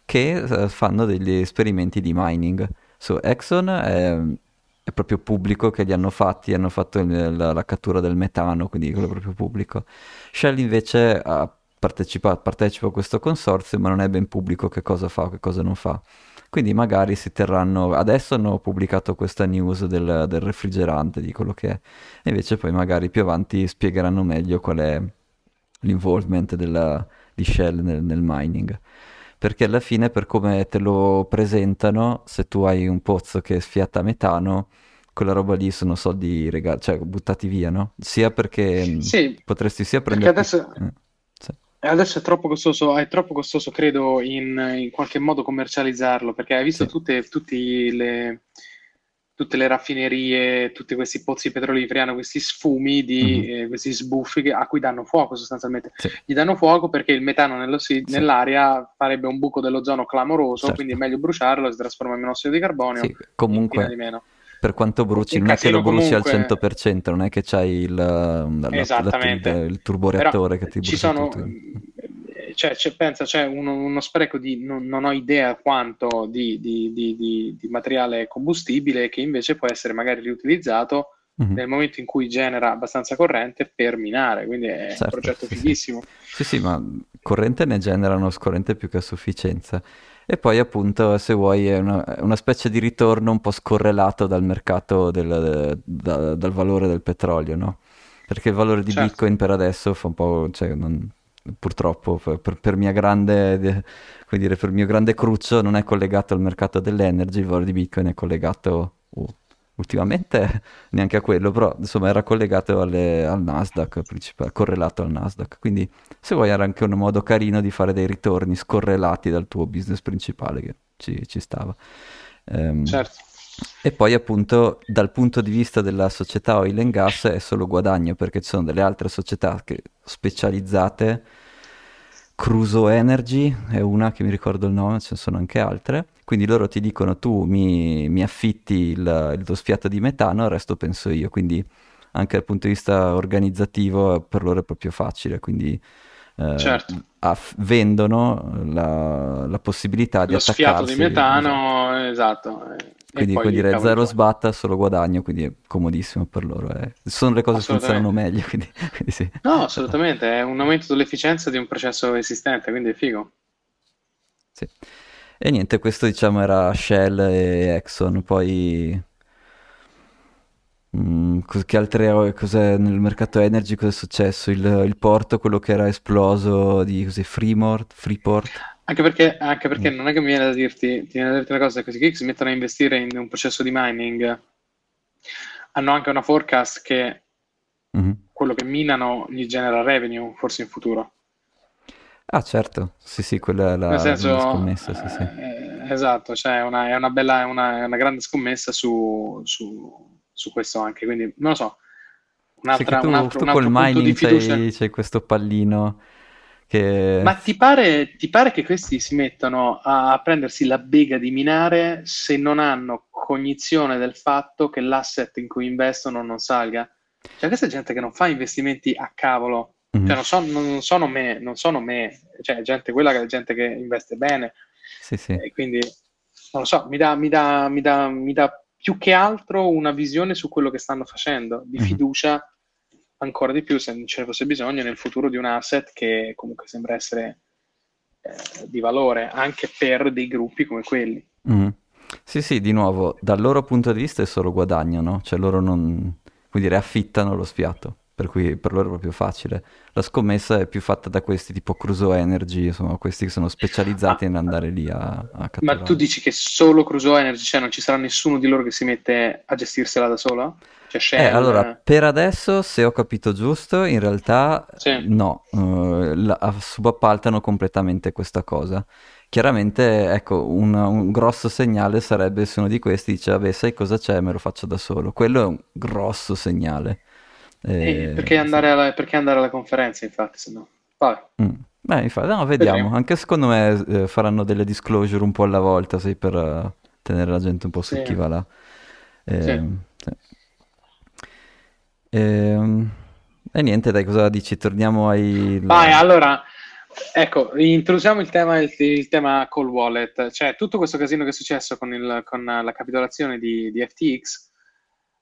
che uh, fanno degli esperimenti di mining. So, Exxon è, è, proprio pubblico che li hanno fatti, hanno fatto il, la, la, cattura del metano, quindi quello proprio pubblico. Shell invece partecipa, partecipa a questo consorzio, ma non è ben pubblico che cosa fa o che cosa non fa. Quindi magari si terranno, adesso hanno pubblicato questa news del, del refrigerante, di quello che è, e invece poi magari più avanti spiegheranno meglio qual è l'involvement della, di Shell nel, nel mining perché alla fine per come te lo presentano, se tu hai un pozzo che sfiatta metano, quella roba lì sono soldi regali, cioè buttati via, no? Sia perché sì, potresti sia prendere... Perché adesso... Eh. Adesso è troppo costoso, è troppo costoso credo, in, in qualche modo commercializzarlo, perché hai visto sì. tutte, le, tutte, le, raffinerie, tutti questi pozzi petroliferi hanno questi sfumi, di, mm-hmm. eh, questi sbuffi che, a cui danno fuoco sostanzialmente. Sì. Gli danno fuoco perché il metano sì. nell'aria farebbe un buco dell'ozono clamoroso, certo. quindi è meglio bruciarlo, si trasforma in monossido di carbonio. Sì, comunque... Di meno per quanto bruci, non è che lo bruci comunque... al 100%, non è che c'hai il, la, la, il, turboreattore Però che ti brucia ci sono, cioè, c'è, pensa, c'è uno, uno spreco di non, non, ho idea quanto di, di, di, di, materiale combustibile che invece può essere magari riutilizzato mm-hmm. nel momento in cui genera abbastanza corrente per minare, quindi è certo, un progetto sì, fighissimo. Sì. sì, sì, ma corrente ne generano scorrente più che a sufficienza. E poi appunto, se vuoi, è una, una, specie di ritorno un po' scorrelato dal mercato, del, da, dal valore del petrolio, no? Perché il valore di certo. Bitcoin per adesso fa un po'... Cioè, non, purtroppo, per, per, mia grande, dire, per mio grande cruccio non è collegato al mercato dell'energy, il valore di Bitcoin è collegato... Ultimamente [LAUGHS] neanche a quello, però insomma era collegato alle, al Nasdaq, correlato al Nasdaq. Quindi se vuoi era anche un modo carino di fare dei ritorni scorrelati dal tuo business principale che ci, ci stava. Um, certo. E poi appunto dal punto di vista della società oil and gas è solo guadagno perché ci sono delle altre società che, specializzate Cruso Energy è una che mi ricordo il nome, ce ne sono anche altre. Quindi loro ti dicono tu mi, mi affitti il, il tuo sfiato di metano, il resto penso io. Quindi anche dal punto di vista organizzativo per loro è proprio facile. Quindi eh, certo. aff- vendono la, la, possibilità di Lo attaccarsi. sfiato di metano, esatto. esatto. Quindi puoi dire zero sbatta, solo guadagno, quindi è comodissimo per loro. Eh. Sono le cose che funzionano meglio, [LAUGHS] quindi, quindi sì. No, assolutamente, è un aumento dell'efficienza di un processo esistente, quindi è figo. Sì. E niente, questo diciamo era Shell e Exxon, poi... Mm, che altre cos'è nel mercato energy cosa è successo? Il, il porto, quello che era esploso di così, Freeport, Freeport anche perché, anche perché mm. non è che mi viene da dirti, ti viene da dirti una cosa, questi kick si mettono a investire in un processo di mining, hanno anche una forecast che mm-hmm. quello che minano gli genera revenue, forse in futuro. Ah certo, sì sì, quella è la, Nel senso, la scommessa, sì, sì. Eh, esatto, cioè una, è una bella, è una, è una grande scommessa su, su, su questo anche, quindi non lo so, Un'altra, tu, un altro, tu un col altro punto di mining c'hai, c'hai questo pallino che... Ma ti pare, ti pare che questi si mettano a prendersi la bega di minare se non hanno cognizione del fatto che l'asset in cui investono non salga? Cioè, questa è gente che non fa investimenti a cavolo. Mhm. Cioè, non, so- non sono me, non sono me. Cioè, gente, quella che è gente che investe bene. Sì, sì. E quindi, non lo so, mi dà, mi dà- mi dà- mi dà più che altro una visione su quello che stanno facendo, di Mhm. fiducia ancora di più, se non ce ne fosse bisogno, nel futuro di un asset che comunque sembra essere eh, di valore anche per dei gruppi come quelli. Mhm. Sì, sì, di nuovo, dal loro punto di vista è solo guadagno, no? Cioè loro non, come dire, affittano lo sfiato, per cui per loro è proprio facile. La scommessa è più fatta da questi tipo Crusoe Energy, insomma, questi che sono specializzati Ah, nell'andare lì a, a Ma catturare. tu dici che solo Crusoe Energy, cioè non ci sarà nessuno di loro che si mette a gestirsela da solo? Cioè Eh, Shell? allora, per adesso, se ho capito giusto, in realtà Sì. no, eh, la- subappaltano completamente questa cosa. Chiaramente, ecco, un, un grosso segnale sarebbe se uno di questi dice, vabbè, sai cosa c'è, me lo faccio da solo. Quello è un grosso segnale. Eh, Eh, perché, sì. andare alla, perché andare alla conferenza, infatti, se no? Vabbè, Mm. Beh, infatti, no, vediamo. Anche secondo me eh, faranno delle disclosure un po' alla volta, sai, per eh, tenere la gente un po' su Sì, chi va là. sì. Ehm, sì. Ehm, e niente, dai, cosa dici? Torniamo ai... Vai, allora, ecco, introduciamo il tema, il, il tema call wallet, cioè tutto questo casino che è successo con, il- con la capitolazione di, di FTX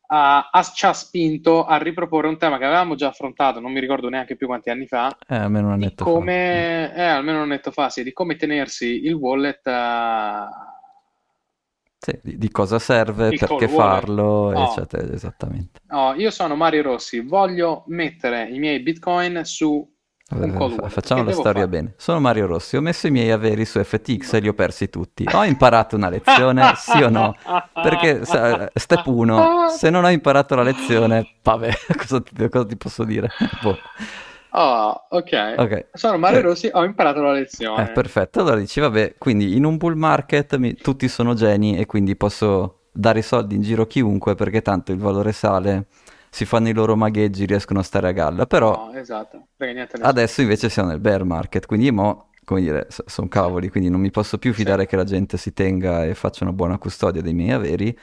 ha, ha- ci ha spinto a riproporre un tema che avevamo già affrontato, non mi ricordo neanche più quanti anni fa, Eh, almeno un annetto fa. come, eh, almeno un annetto fa, sì, di come tenersi il wallet, eh, Sì, di, di cosa serve, il perché farlo, Oh, eccetera, esattamente. oh, io sono Mario Rossi, voglio mettere i miei bitcoin su Eh, wallet, Facciamo che la storia fare? bene. Sono Mario Rossi, ho messo i miei averi su FTX e li ho persi tutti. Ho imparato una lezione, sì o no? Perché sa- step 1, se non ho imparato la lezione, vabbè, [LAUGHS] cosa ti, cosa ti posso dire? [LAUGHS] Boh. Oh, ok. Ok. Sono Mario Eh, Rossi, ho imparato la eh, lezione. perfetto. Allora dici, vabbè, quindi in un bull market mi- tutti sono geni e quindi posso dare i soldi in giro a chiunque perché tanto il valore sale, si fanno i loro magheggi, riescono a stare a galla. Però No, esatto. Adesso invece siamo nel bear market, quindi mo, come dire, sono cavoli, quindi non mi posso più Sì, fidare che la gente si tenga e faccia una buona custodia dei miei averi.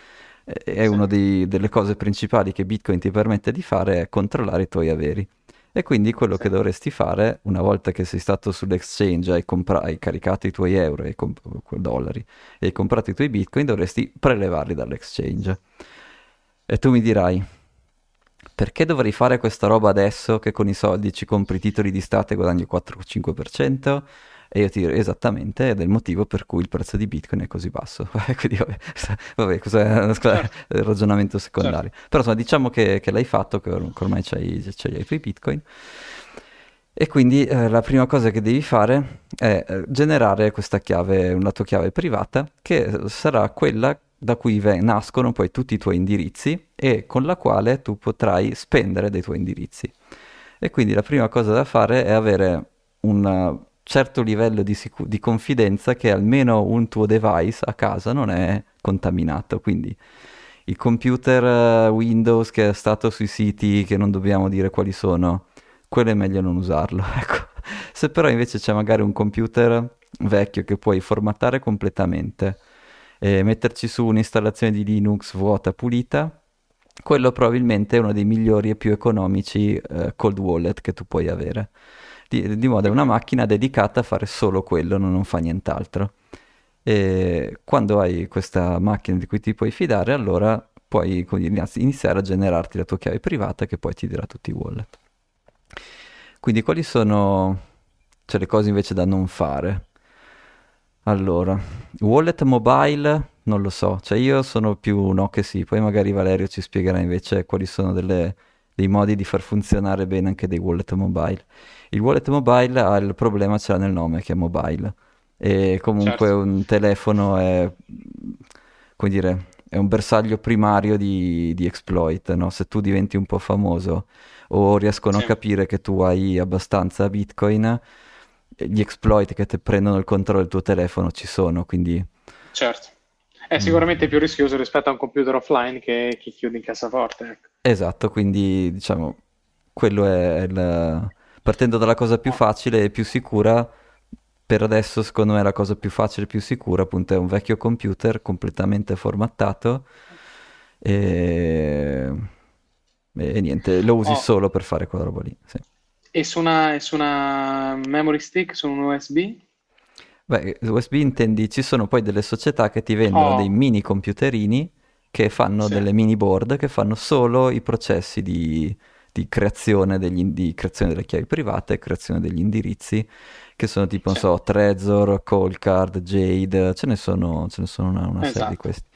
E e sì, una delle cose principali che Bitcoin ti permette di fare è controllare i tuoi averi. E quindi quello sì, che dovresti fare, una volta che sei stato sull'exchange, hai, compra- hai caricato i tuoi euro, hai comp- dollari, e hai comprato i tuoi Bitcoin, dovresti prelevarli dall'exchange. E tu mi dirai, perché dovrei fare questa roba adesso che con i soldi ci compri i titoli di Stato e guadagni il 4-5%? E io ti dirò esattamente, ed è il motivo per cui il prezzo di Bitcoin è così basso. [LAUGHS] Quindi vabbè, [LAUGHS] vabbè questo è certo, il ragionamento certo. secondario. Però insomma, diciamo che, che l'hai fatto, che, or- che ormai c'hai, c'hai i tuoi Bitcoin. E quindi eh, la prima cosa che devi fare è eh, generare questa chiave, una tua chiave privata, che sarà quella da cui ve- nascono poi tutti i tuoi indirizzi e con la quale tu potrai spendere dei tuoi indirizzi. E quindi la prima cosa da fare è avere un certo livello di, sicu- di confidenza che almeno un tuo device a casa non è contaminato. Quindi il computer eh, Windows che è stato sui siti che non dobbiamo dire quali sono, quello è meglio non usarlo. [LAUGHS] Ecco. Se però invece c'è magari un computer vecchio che puoi formattare completamente e metterci su un'installazione di Linux vuota, pulita, quello probabilmente è uno dei migliori e più economici eh, cold wallet che tu puoi avere. Di, di modo è una macchina dedicata a fare solo quello, non, non fa nient'altro. E quando hai questa macchina di cui ti puoi fidare, allora puoi iniziare a generarti la tua chiave privata che poi ti dirà tutti i wallet. Quindi quali sono cioè, le cose invece da non fare? Allora, wallet mobile non lo so, cioè io sono più no che sì, poi magari Valerio ci spiegherà invece quali sono delle- dei modi di far funzionare bene anche dei wallet mobile. Il wallet mobile ha il problema, l'ha nel nome, che è mobile. E comunque Certo. un telefono è, come dire, è un bersaglio primario di, di exploit, no? Se tu diventi un po' famoso o riescono a Sì, capire che tu hai abbastanza Bitcoin, gli exploit che ti prendono il controllo del tuo telefono ci sono, quindi... certo. È mm. sicuramente più rischioso rispetto a un computer offline che, che chiudi in cassaforte, ecco. Esatto, quindi diciamo quello è il... partendo dalla cosa più facile e più sicura, per adesso secondo me la cosa più facile e più sicura appunto è un vecchio computer completamente formattato e, e niente, lo usi oh. solo per fare quella roba lì. Sì. E su una, su una memory stick, su un USB? Beh, USB intendi, ci sono poi delle società che ti vendono oh. dei mini computerini che fanno sì. delle mini board che fanno solo i processi di, di, creazione degli, di, creazione delle chiavi private e creazione degli indirizzi che sono tipo, sì. non so, Trezor, Coldcard, Jade, ce ne sono, ce ne sono una, una esatto. serie di esatto. questi.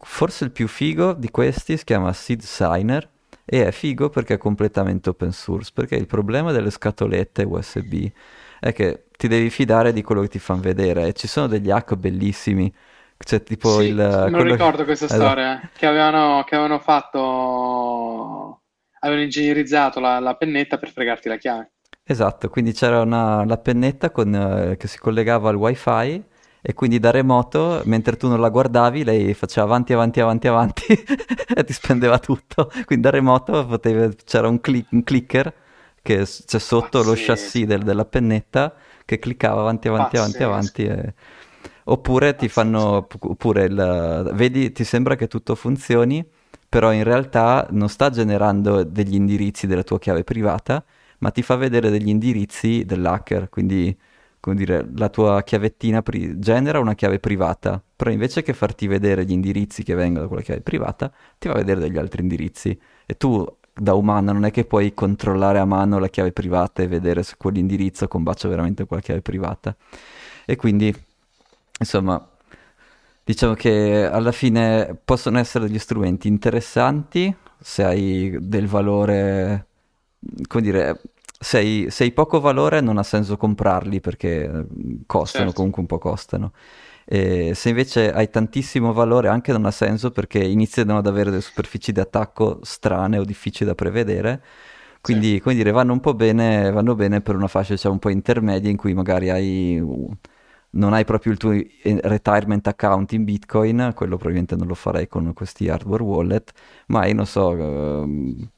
Forse il più figo di questi si chiama Seed Signer e è figo perché è completamente open source, perché il problema delle scatolette USB è che ti devi fidare di quello che ti fanno vedere e ci sono degli hack bellissimi c'è tipo sì, il... Non ricordo questa esatto. storia, che avevano, che avevano fatto... avevano ingegnerizzato la, la, pennetta per fregarti la chiave. Esatto, quindi c'era una, la pennetta con, eh, che si collegava al wifi e quindi da remoto, mentre tu non la guardavi, lei faceva avanti, avanti, avanti, avanti [LAUGHS] e ti spendeva tutto. Quindi da remoto potevi, c'era un, click, un clicker che c'è sotto Pazzesco. lo chassis del, della pennetta che cliccava avanti, avanti, Pazzesco. avanti, avanti. E... Oppure ti fanno, oppure il, vedi, ti sembra che tutto funzioni, però in realtà non sta generando degli indirizzi della tua chiave privata, ma ti fa vedere degli indirizzi dell'hacker, quindi come dire, la tua chiavettina pri- genera una chiave privata, però invece che farti vedere gli indirizzi che vengono da quella chiave privata, ti fa vedere degli altri indirizzi. E tu da umana non è che puoi controllare a mano la chiave privata e vedere se quell'indirizzo combacia veramente quella chiave privata. E quindi, insomma, diciamo che alla fine possono essere degli strumenti interessanti se hai del valore, come dire, se hai, se hai poco valore non ha senso comprarli perché mm, costano, certo. comunque un po' costano. E se invece hai tantissimo valore anche non ha senso perché iniziano ad avere delle superfici di attacco strane o difficili da prevedere. Quindi, come dire, vanno un po' bene, vanno bene per una fascia diciamo, un po' intermedia in cui magari hai, non hai proprio il tuo retirement account in Bitcoin, quello probabilmente non lo farei con questi hardware wallet, ma hai, non so, uh,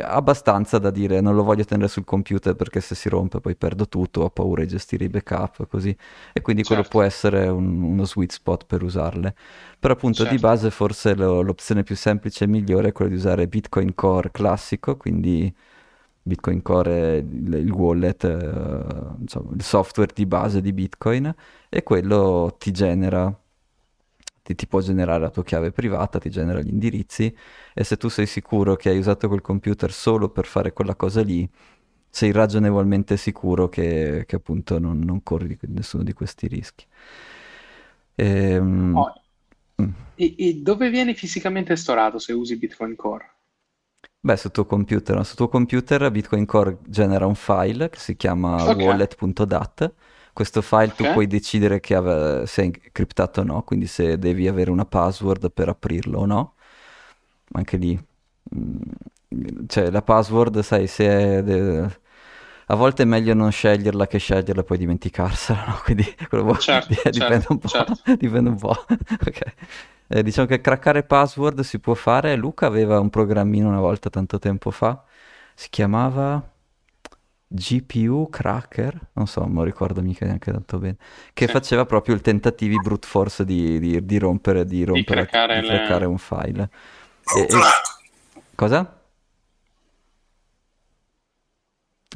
abbastanza da dire non lo voglio tenere sul computer perché se si rompe poi perdo tutto, ho paura di gestire i backup così e quindi certo. quello può essere un, uno sweet spot per usarle. Però appunto certo. di base forse lo, l'opzione più semplice e migliore è quella di usare Bitcoin Core classico, quindi Bitcoin Core è il, il wallet, eh, insomma, il software di base di Bitcoin e quello ti genera ti, ti, può generare la tua chiave privata, ti genera gli indirizzi e se tu sei sicuro che hai usato quel computer solo per fare quella cosa lì, sei ragionevolmente sicuro che, che appunto non, non, corri nessuno di questi rischi. Ehm... Oh. Mm. E, e, dove viene fisicamente storato se usi Bitcoin Core? Beh, sul tuo computer, no? sul tuo computer Bitcoin Core genera un file che si chiama okay. wallet.dat questo file okay. tu puoi decidere ave- se è criptato o no, quindi se devi avere una password per aprirlo o no. Anche lì, mh, mm, cioè la password, sai, se è... De- a volte è meglio non sceglierla che sceglierla e poi dimenticarsela, no? [LAUGHS] Quindi quello certo, [LAUGHS] dipende, certo, un po', certo. [LAUGHS] dipende un po'. ok. Eh, diciamo che craccare password si può fare. Luca aveva un programmino una volta tanto tempo fa, si chiamava GPU cracker, non so, non ricordo mica neanche tanto bene, che sì. faceva proprio il tentativo brute force di, di, di rompere, di rompere, di craccare, di craccare le... un file. E, e... Cosa?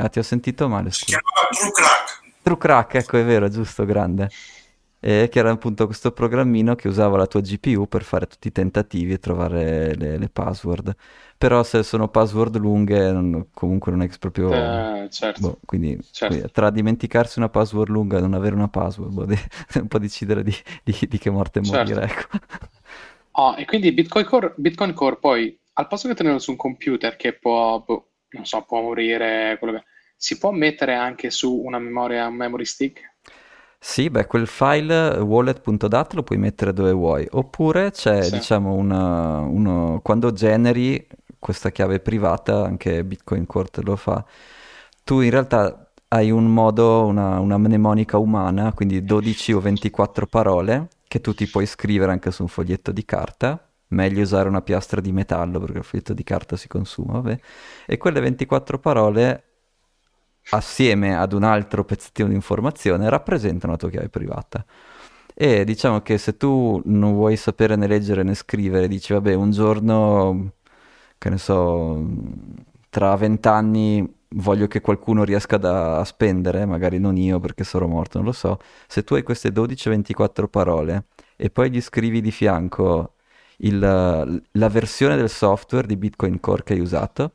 Ah, ti ho sentito male. Scusa. Si chiamava True Crack. True Crack, ecco, è vero, giusto, grande. E che era appunto questo programmino che usava la tua GPU per fare tutti i tentativi e trovare le, le password però se sono password lunghe non, comunque non è proprio... Eh, certo. Boh, quindi, certo. quindi, tra dimenticarsi una password lunga e non avere una password, boh, [LAUGHS] de- un po' decidere di, di, di, che morte certo. morire, ecco. Oh, e quindi Bitcoin Core, Bitcoin Core poi, al posto che tenerlo su un computer che può, boh, non so, può morire, quello che... si può mettere anche su una memoria, un memory stick? Sì, beh, quel file wallet.dat lo puoi mettere dove vuoi, oppure c'è, sì. diciamo, una, uno, quando generi questa chiave privata, anche Bitcoin Core te lo fa, tu in realtà hai un modo, una, una mnemonica umana, quindi 12 o 24 parole, che tu ti puoi scrivere anche su un foglietto di carta, meglio usare una piastra di metallo perché il foglietto di carta si consuma, vabbè. E quelle 24 parole assieme ad un altro pezzettino di informazione rappresentano la tua chiave privata. E diciamo che se tu non vuoi sapere né leggere né scrivere, dici vabbè un giorno, che ne so, tra vent'anni voglio che qualcuno riesca da, a spendere, magari non io perché sarò morto, non lo so. Se tu hai queste 12-24 parole e poi gli scrivi di fianco il, la versione del software di Bitcoin Core che hai usato,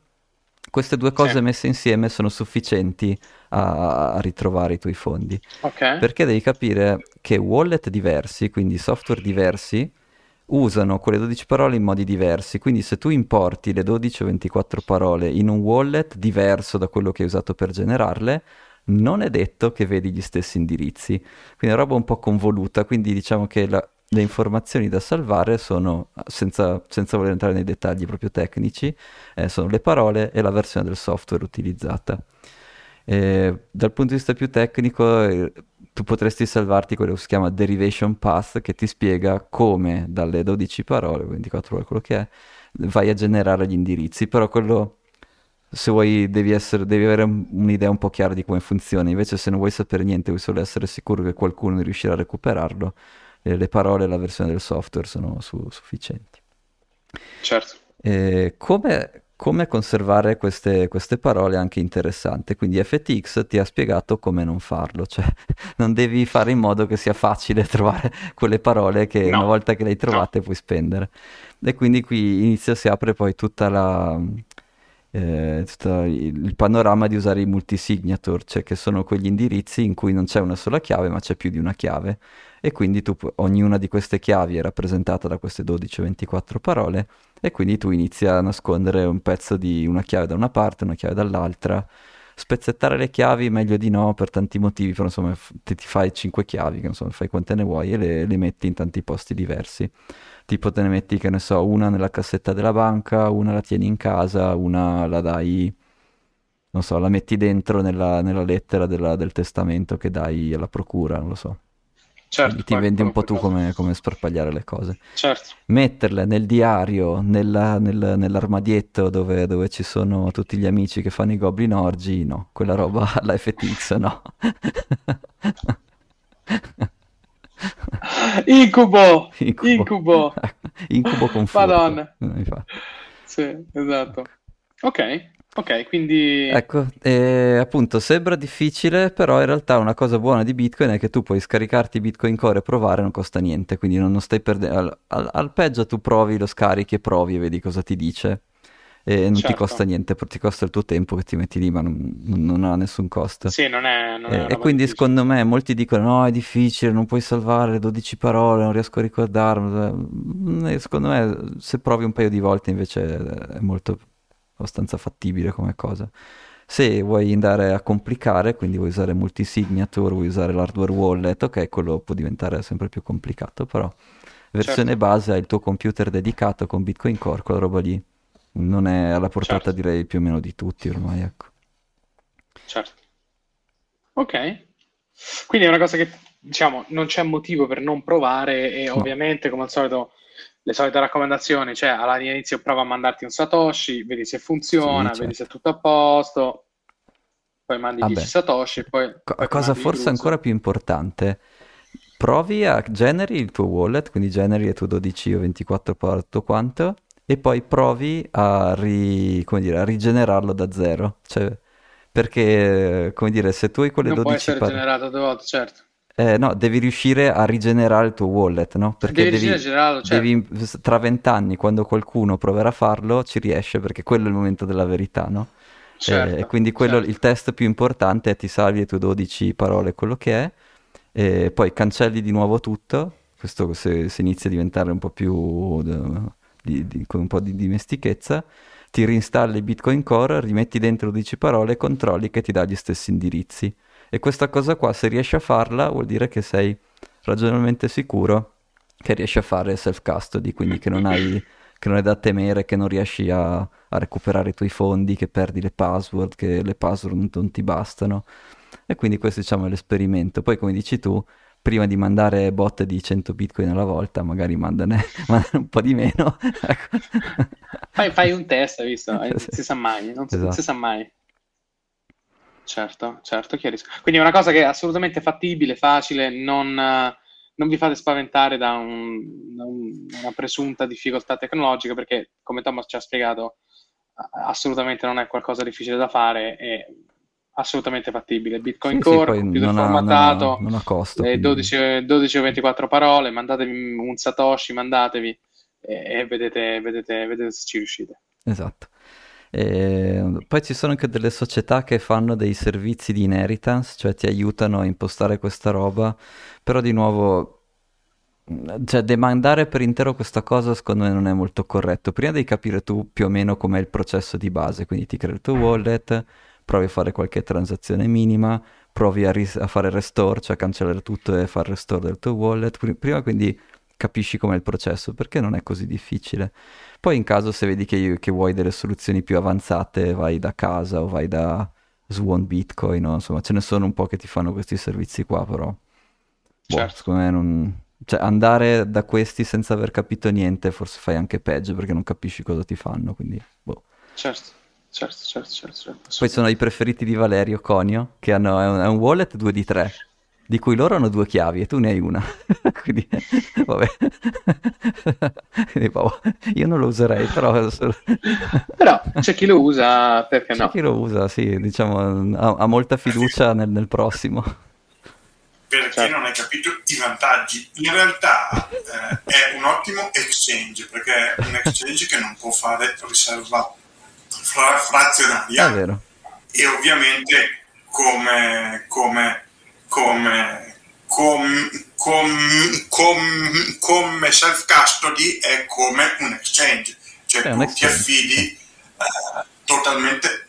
queste due cose sì. messe insieme sono sufficienti a, a, ritrovare i tuoi fondi. Okay. Perché devi capire che wallet diversi, quindi software diversi, usano quelle 12 parole in modi diversi. Quindi se tu importi le 12 o 24 parole in un wallet diverso da quello che hai usato per generarle, non è detto che vedi gli stessi indirizzi. Quindi è una roba un po' convoluta, quindi diciamo che la, le informazioni da salvare sono, senza, senza voler entrare nei dettagli proprio tecnici, eh, sono le parole e la versione del software utilizzata. E, dal punto di vista più tecnico, eh, tu potresti salvarti quello che si chiama derivation path, che ti spiega come dalle 12 parole, 24 ore, quello che è, vai a generare gli indirizzi, però quello se vuoi devi, essere, devi, avere un'idea un po' chiara di come funziona, invece se non vuoi sapere niente, vuoi solo essere sicuro che qualcuno riuscirà a recuperarlo, eh, le parole e la versione del software sono su- sufficienti. Certo. Eh, come, come, conservare queste, queste, parole è anche interessante, quindi FTX ti ha spiegato come non farlo, cioè [LAUGHS] non devi fare in modo che sia facile [LAUGHS] trovare quelle parole che no. una volta che le hai trovate no. puoi spendere. E quindi qui inizia, si apre poi tutta la, eh, tutto il panorama di usare i multisignature, cioè che sono quegli indirizzi in cui non c'è una sola chiave ma c'è più di una chiave e quindi tu, ognuna di queste chiavi è rappresentata da queste 12-24 parole e quindi tu inizi a nascondere un pezzo di una chiave da una parte, una chiave dall'altra. Spezzettare le chiavi meglio di no per tanti motivi, però insomma ti, ti fai 5 chiavi, che insomma fai quante ne vuoi e le, le metti in tanti posti diversi. Tipo te ne metti, che ne so, una nella cassetta della banca, una la tieni in casa, una la dai non so, la metti dentro nella, nella lettera della, del testamento che dai alla procura, non lo so. Certo, ti vendi un po' tu come, come, sparpagliare le cose. Certo. Metterle nel diario, nella, nel, nell'armadietto dove, dove, ci sono tutti gli amici che fanno i goblin orgi, no. Quella roba [LAUGHS] alla FTX, no. [LAUGHS] Incubo! Incubo! Incubo, [LAUGHS] Incubo con Madonna. Sì, esatto. Ok. Ok, quindi... Ecco, eh, appunto sembra difficile, però in realtà una cosa buona di Bitcoin è che tu puoi scaricarti Bitcoin Core e provare, non costa niente, quindi non, non stai perdendo... Al, al, al, peggio tu provi, lo scarichi e provi e vedi cosa ti dice. E non certo. ti costa niente, ti costa il tuo tempo che ti metti lì, ma non, non ha nessun costo. Sì, non è... Non è e, e quindi difficile. secondo me molti dicono no, è difficile, non puoi salvare le 12 parole, non riesco a ricordarmi. Secondo me se provi un paio di volte invece è molto abbastanza fattibile come cosa. Se vuoi andare a complicare, quindi vuoi usare multisignature, vuoi usare l'hardware wallet, ok, quello può diventare sempre più complicato, però versione certo. base hai il tuo computer dedicato con Bitcoin Core, quella roba lì non è alla portata certo. direi più o meno di tutti ormai, ecco. Certo. Ok. Quindi è una cosa che diciamo non c'è motivo per non provare e no. ovviamente come al solito le solite raccomandazioni, cioè all'inizio prova a mandarti un Satoshi, vedi se funziona, sì, vedi certo. se è tutto a posto, poi mandi Vabbè. 10 Satoshi poi... Co- poi cosa forse ancora più importante, provi a generi il tuo wallet, quindi generi le tue 12 o 24 porto quanto, e poi provi a, ri- dire, a rigenerarlo da zero, cioè perché, come dire, se tu hai quelle non 12 può essere par- generato due volte, certo. Eh, no, devi riuscire a rigenerare il tuo wallet, no? Perché devi, devi, generarlo, certo. devi tra vent'anni, quando qualcuno proverà a farlo, ci riesce, perché quello è il momento della verità, no? Certo, eh, e quindi quello, certo. il test più importante è ti salvi le tue 12 parole, quello che è, e poi cancelli di nuovo tutto, questo se, se inizia a diventare un po' più, di, di, con un po' di dimestichezza, ti reinstalli Bitcoin Core, rimetti dentro 12 parole e controlli che ti dà gli stessi indirizzi e questa cosa qua, se riesci a farla, vuol dire che sei ragionevolmente sicuro che riesci a fare self-custody, quindi che non hai, che non hai da temere, che non riesci a, a, recuperare i tuoi fondi, che perdi le password, che le password non, non ti bastano. E quindi questo diciamo è l'esperimento. Poi come dici tu, prima di mandare bot di 100 bitcoin alla volta, magari mandane, [LAUGHS] mandane un po' di meno. [LAUGHS] Ecco. fai, fai, un test, visto? [LAUGHS] Non si sa mai, non esatto. non si sa mai. Certo, certo, chiarisco. Quindi è una cosa che è assolutamente fattibile, facile, non, non vi fate spaventare da, un, da un, una presunta difficoltà tecnologica, perché come Thomas ci ha spiegato, assolutamente non è qualcosa difficile da fare e assolutamente fattibile. Bitcoin sì, Core, sì, computer non formatato, ha, non ha, non ha costo, 12, 12, o 24 parole, mandatevi un Satoshi, mandatevi e, e vedete, vedete, vedete se ci riuscite. Esatto. E poi ci sono anche delle società che fanno dei servizi di inheritance, cioè ti aiutano a impostare questa roba, però di nuovo, cioè demandare per intero questa cosa secondo me non è molto corretto. Prima devi capire tu più o meno com'è il processo di base, quindi ti crei il tuo wallet, provi a fare qualche transazione minima, provi a, ris- a fare restore, cioè cancellare tutto e fare restore del tuo wallet. Prima quindi capisci com'è il processo, perché non è così difficile. Poi in caso se vedi che, che, vuoi delle soluzioni più avanzate, vai da casa o vai da Swan Bitcoin, no? insomma ce ne sono un po' che ti fanno questi servizi qua, però boh, certo. secondo me non... Cioè, andare da questi senza aver capito niente forse fai anche peggio perché non capisci cosa ti fanno, quindi boh. Certo. Certo, certo, certo, certo. Poi sono i preferiti di Valerio Conio, che hanno, è, un, è un wallet 2 di 3 di cui loro hanno due chiavi e tu ne hai una. [LAUGHS] Quindi, vabbè. Quindi, boh, io non lo userei, però... [LAUGHS] però c'è chi lo usa, perché c'è no? C'è chi lo usa, sì, diciamo, ha, ha molta fiducia nel, nel, prossimo. Perché certo. non hai capito i vantaggi. In realtà eh, è un ottimo exchange, perché è un exchange che non può fare riserva fra- frazionaria. È vero. E ovviamente come... come come, com, com, com, come self custody è come un exchange, cioè è tu exchange. ti affidi eh, totalmente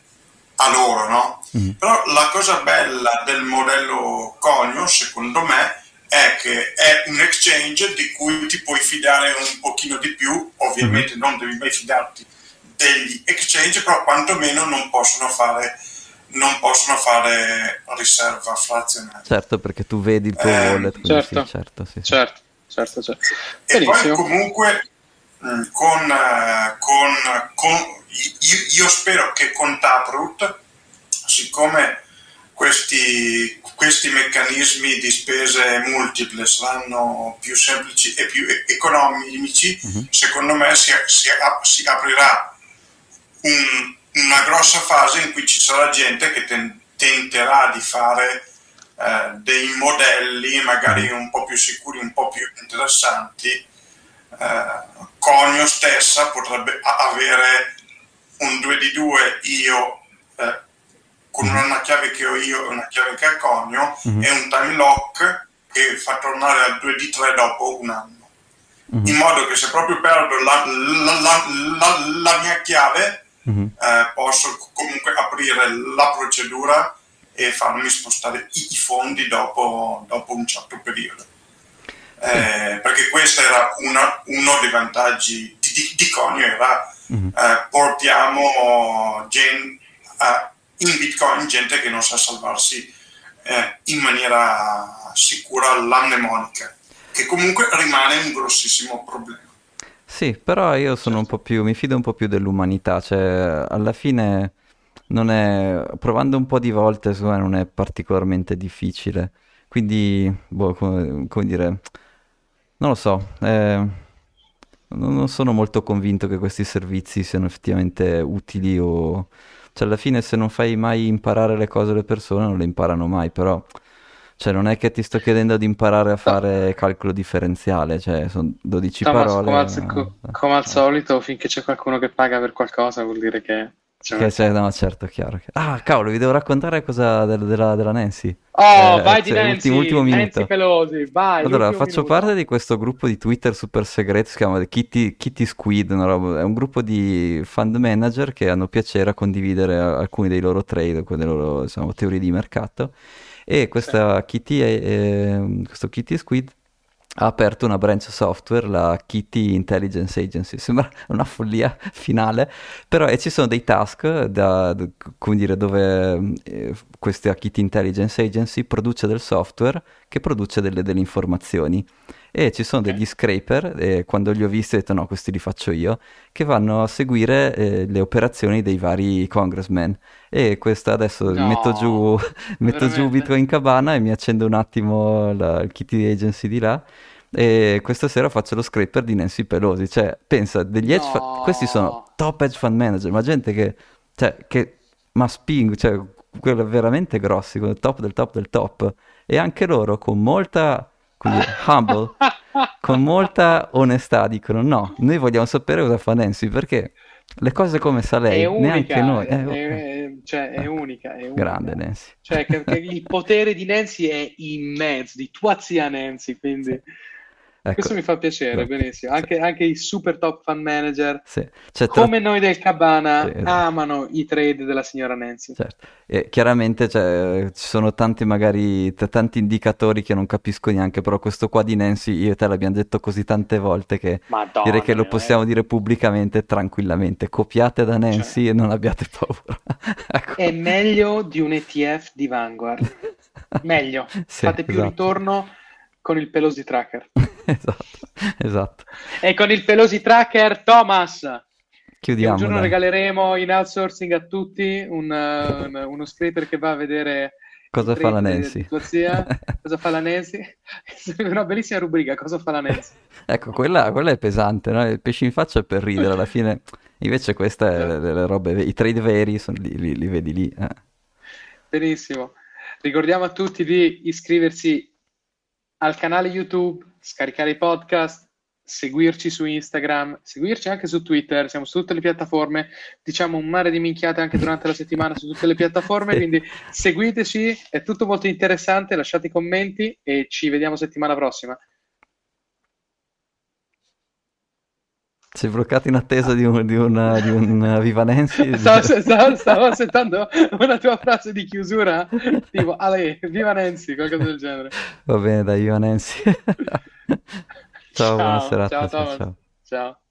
a loro, no? Mm. Però la cosa bella del modello Conio, secondo me, è che è un exchange di cui ti puoi fidare un pochino di più, ovviamente mm. non devi mai fidarti degli exchange, però quantomeno non possono fare non possono fare riserva frazionaria. Certo, perché tu vedi il tuo eh, wallet. Certo, sì, certo, sì. certo, certo, certo. E Benissimo. poi comunque mm, con, eh, con, con io, io, spero che con Taproot, siccome questi, questi meccanismi di spese multiple saranno più semplici e più economici, uh-huh. secondo me si, si, si aprirà un, una grossa fase in cui ci sarà gente che ten- tenterà di fare eh, dei modelli magari mm. un po' più sicuri, un po' più interessanti. Eh, Conio stessa potrebbe avere un 2 di 2 io eh, con mm. una chiave che ho io e una chiave che ha Conio mm-hmm. e un time lock che fa tornare al 2 di 3 dopo un anno. Mm-hmm. In modo che se proprio perdo la, la, la, la mia chiave mm-hmm. eh, posso comunque aprire la procedura e farmi spostare i, fondi dopo, dopo, un certo periodo. Eh, perché questo era una, uno dei vantaggi di, di, di Conio, era mm-hmm. eh, portiamo gen, in Bitcoin gente che non sa salvarsi eh, in maniera sicura la mnemonica, che comunque rimane un grossissimo problema. Sì, però io sono un po' più, mi fido un po' più dell'umanità, cioè alla fine non è, provando un po' di volte, secondo me non è particolarmente difficile, quindi, boh, come, come dire, non lo so, eh, non sono molto convinto che questi servizi siano effettivamente utili o... Cioè alla fine se non fai mai imparare le cose alle persone non le imparano mai, però cioè, non è che ti sto chiedendo di imparare a fare calcolo differenziale, cioè, sono 12 Thomas, parole. Come al, co- come al solito, finché c'è qualcuno che paga per qualcosa, vuol dire che. C'è che c'è, no, certo, chiaro. Ah, cavolo, vi devo raccontare cosa del, della, della, Nancy. Oh, eh, vai di Nancy, ultimo, ultimo Nancy Pelosi, vai. Allora, faccio minuto. parte di questo gruppo di Twitter super segreto, si chiama Kitty, Kitty Squid, è un gruppo di fund manager che hanno piacere a condividere alcuni dei loro trade, alcune delle loro diciamo, teorie di mercato e questa Kitty, è, questo Kitty Squid ha aperto una branch software, la Kitty Intelligence Agency. Sembra una follia finale, però e ci sono dei task da, come dire, dove eh, questa Kitty Intelligence Agency produce del software che produce delle, delle informazioni e ci sono degli scraper, e quando li ho visti ho detto no, questi li faccio io, che vanno a seguire eh, le operazioni dei vari congressmen. E questa adesso no, metto giù, [LAUGHS] metto giù Bitcoin Cabana e mi accendo un attimo la, il Kitty Agency di là. E questa sera faccio lo scraper di Nancy Pelosi. Cioè, pensa, degli no. fund, questi sono top hedge fund manager, ma gente che, cioè, che ma spingo, cioè, quelli veramente grossi, top del top del top. E anche loro con molta quindi humble, con molta onestà dicono no, noi vogliamo sapere cosa fa Nancy perché le cose come sa lei, è unica, neanche noi. È, è, cioè, è unica, è unica. Grande Nancy. Cioè, che, che il potere di Nancy è immenso, di tua zia Nancy, quindi... Ecco. Questo mi fa piacere, no. benissimo. Anche, sì. anche, i super top fan manager, sì. cioè, come tra... noi del Cabana, sì, esatto. amano i trade della signora Nancy. Certo. E chiaramente cioè, ci sono tanti, magari, t- tanti indicatori che non capisco neanche, però questo qua di Nancy, io e te l'abbiamo detto così tante volte che Madonna, direi che lo possiamo eh. dire pubblicamente tranquillamente. Copiate da Nancy cioè. e non abbiate paura. ecco. [LAUGHS] È meglio di un ETF di Vanguard. meglio. [LAUGHS] Fate più esatto. ritorno con il Pelosi Tracker. [LAUGHS] esatto, esatto. E con il Pelosi Tracker, Thomas. Chiudiamo. Un giorno dai. regaleremo in outsourcing a tutti un, un, uno scraper che va a vedere cosa fa la Nancy. [LAUGHS] Cosa fa la Nancy? [LAUGHS] Una bellissima rubrica, cosa fa la Nancy? ecco, quella, quella, è pesante, no? Il pesce in faccia è per ridere alla fine. Invece queste, le, le robe, i trade veri, sono, li, li, li, vedi lì. Eh. Benissimo. Ricordiamo a tutti di iscriversi al canale YouTube, scaricare i podcast, seguirci su Instagram, seguirci anche su Twitter, siamo su tutte le piattaforme, diciamo un mare di minchiate anche durante la [LAUGHS] settimana su tutte le piattaforme, quindi seguiteci, è tutto molto interessante, lasciate i commenti e ci vediamo settimana prossima. Sei bloccato in attesa di un, di una, di un Vivanensi? [LAUGHS] Stavo, stavo, stavo aspettando una tua frase di chiusura, tipo, Ale, Vivanensi, qualcosa del genere. Va bene, dai, Vivanensi. [LAUGHS] ciao, ciao, buona serata. Ciao, ciao. ciao.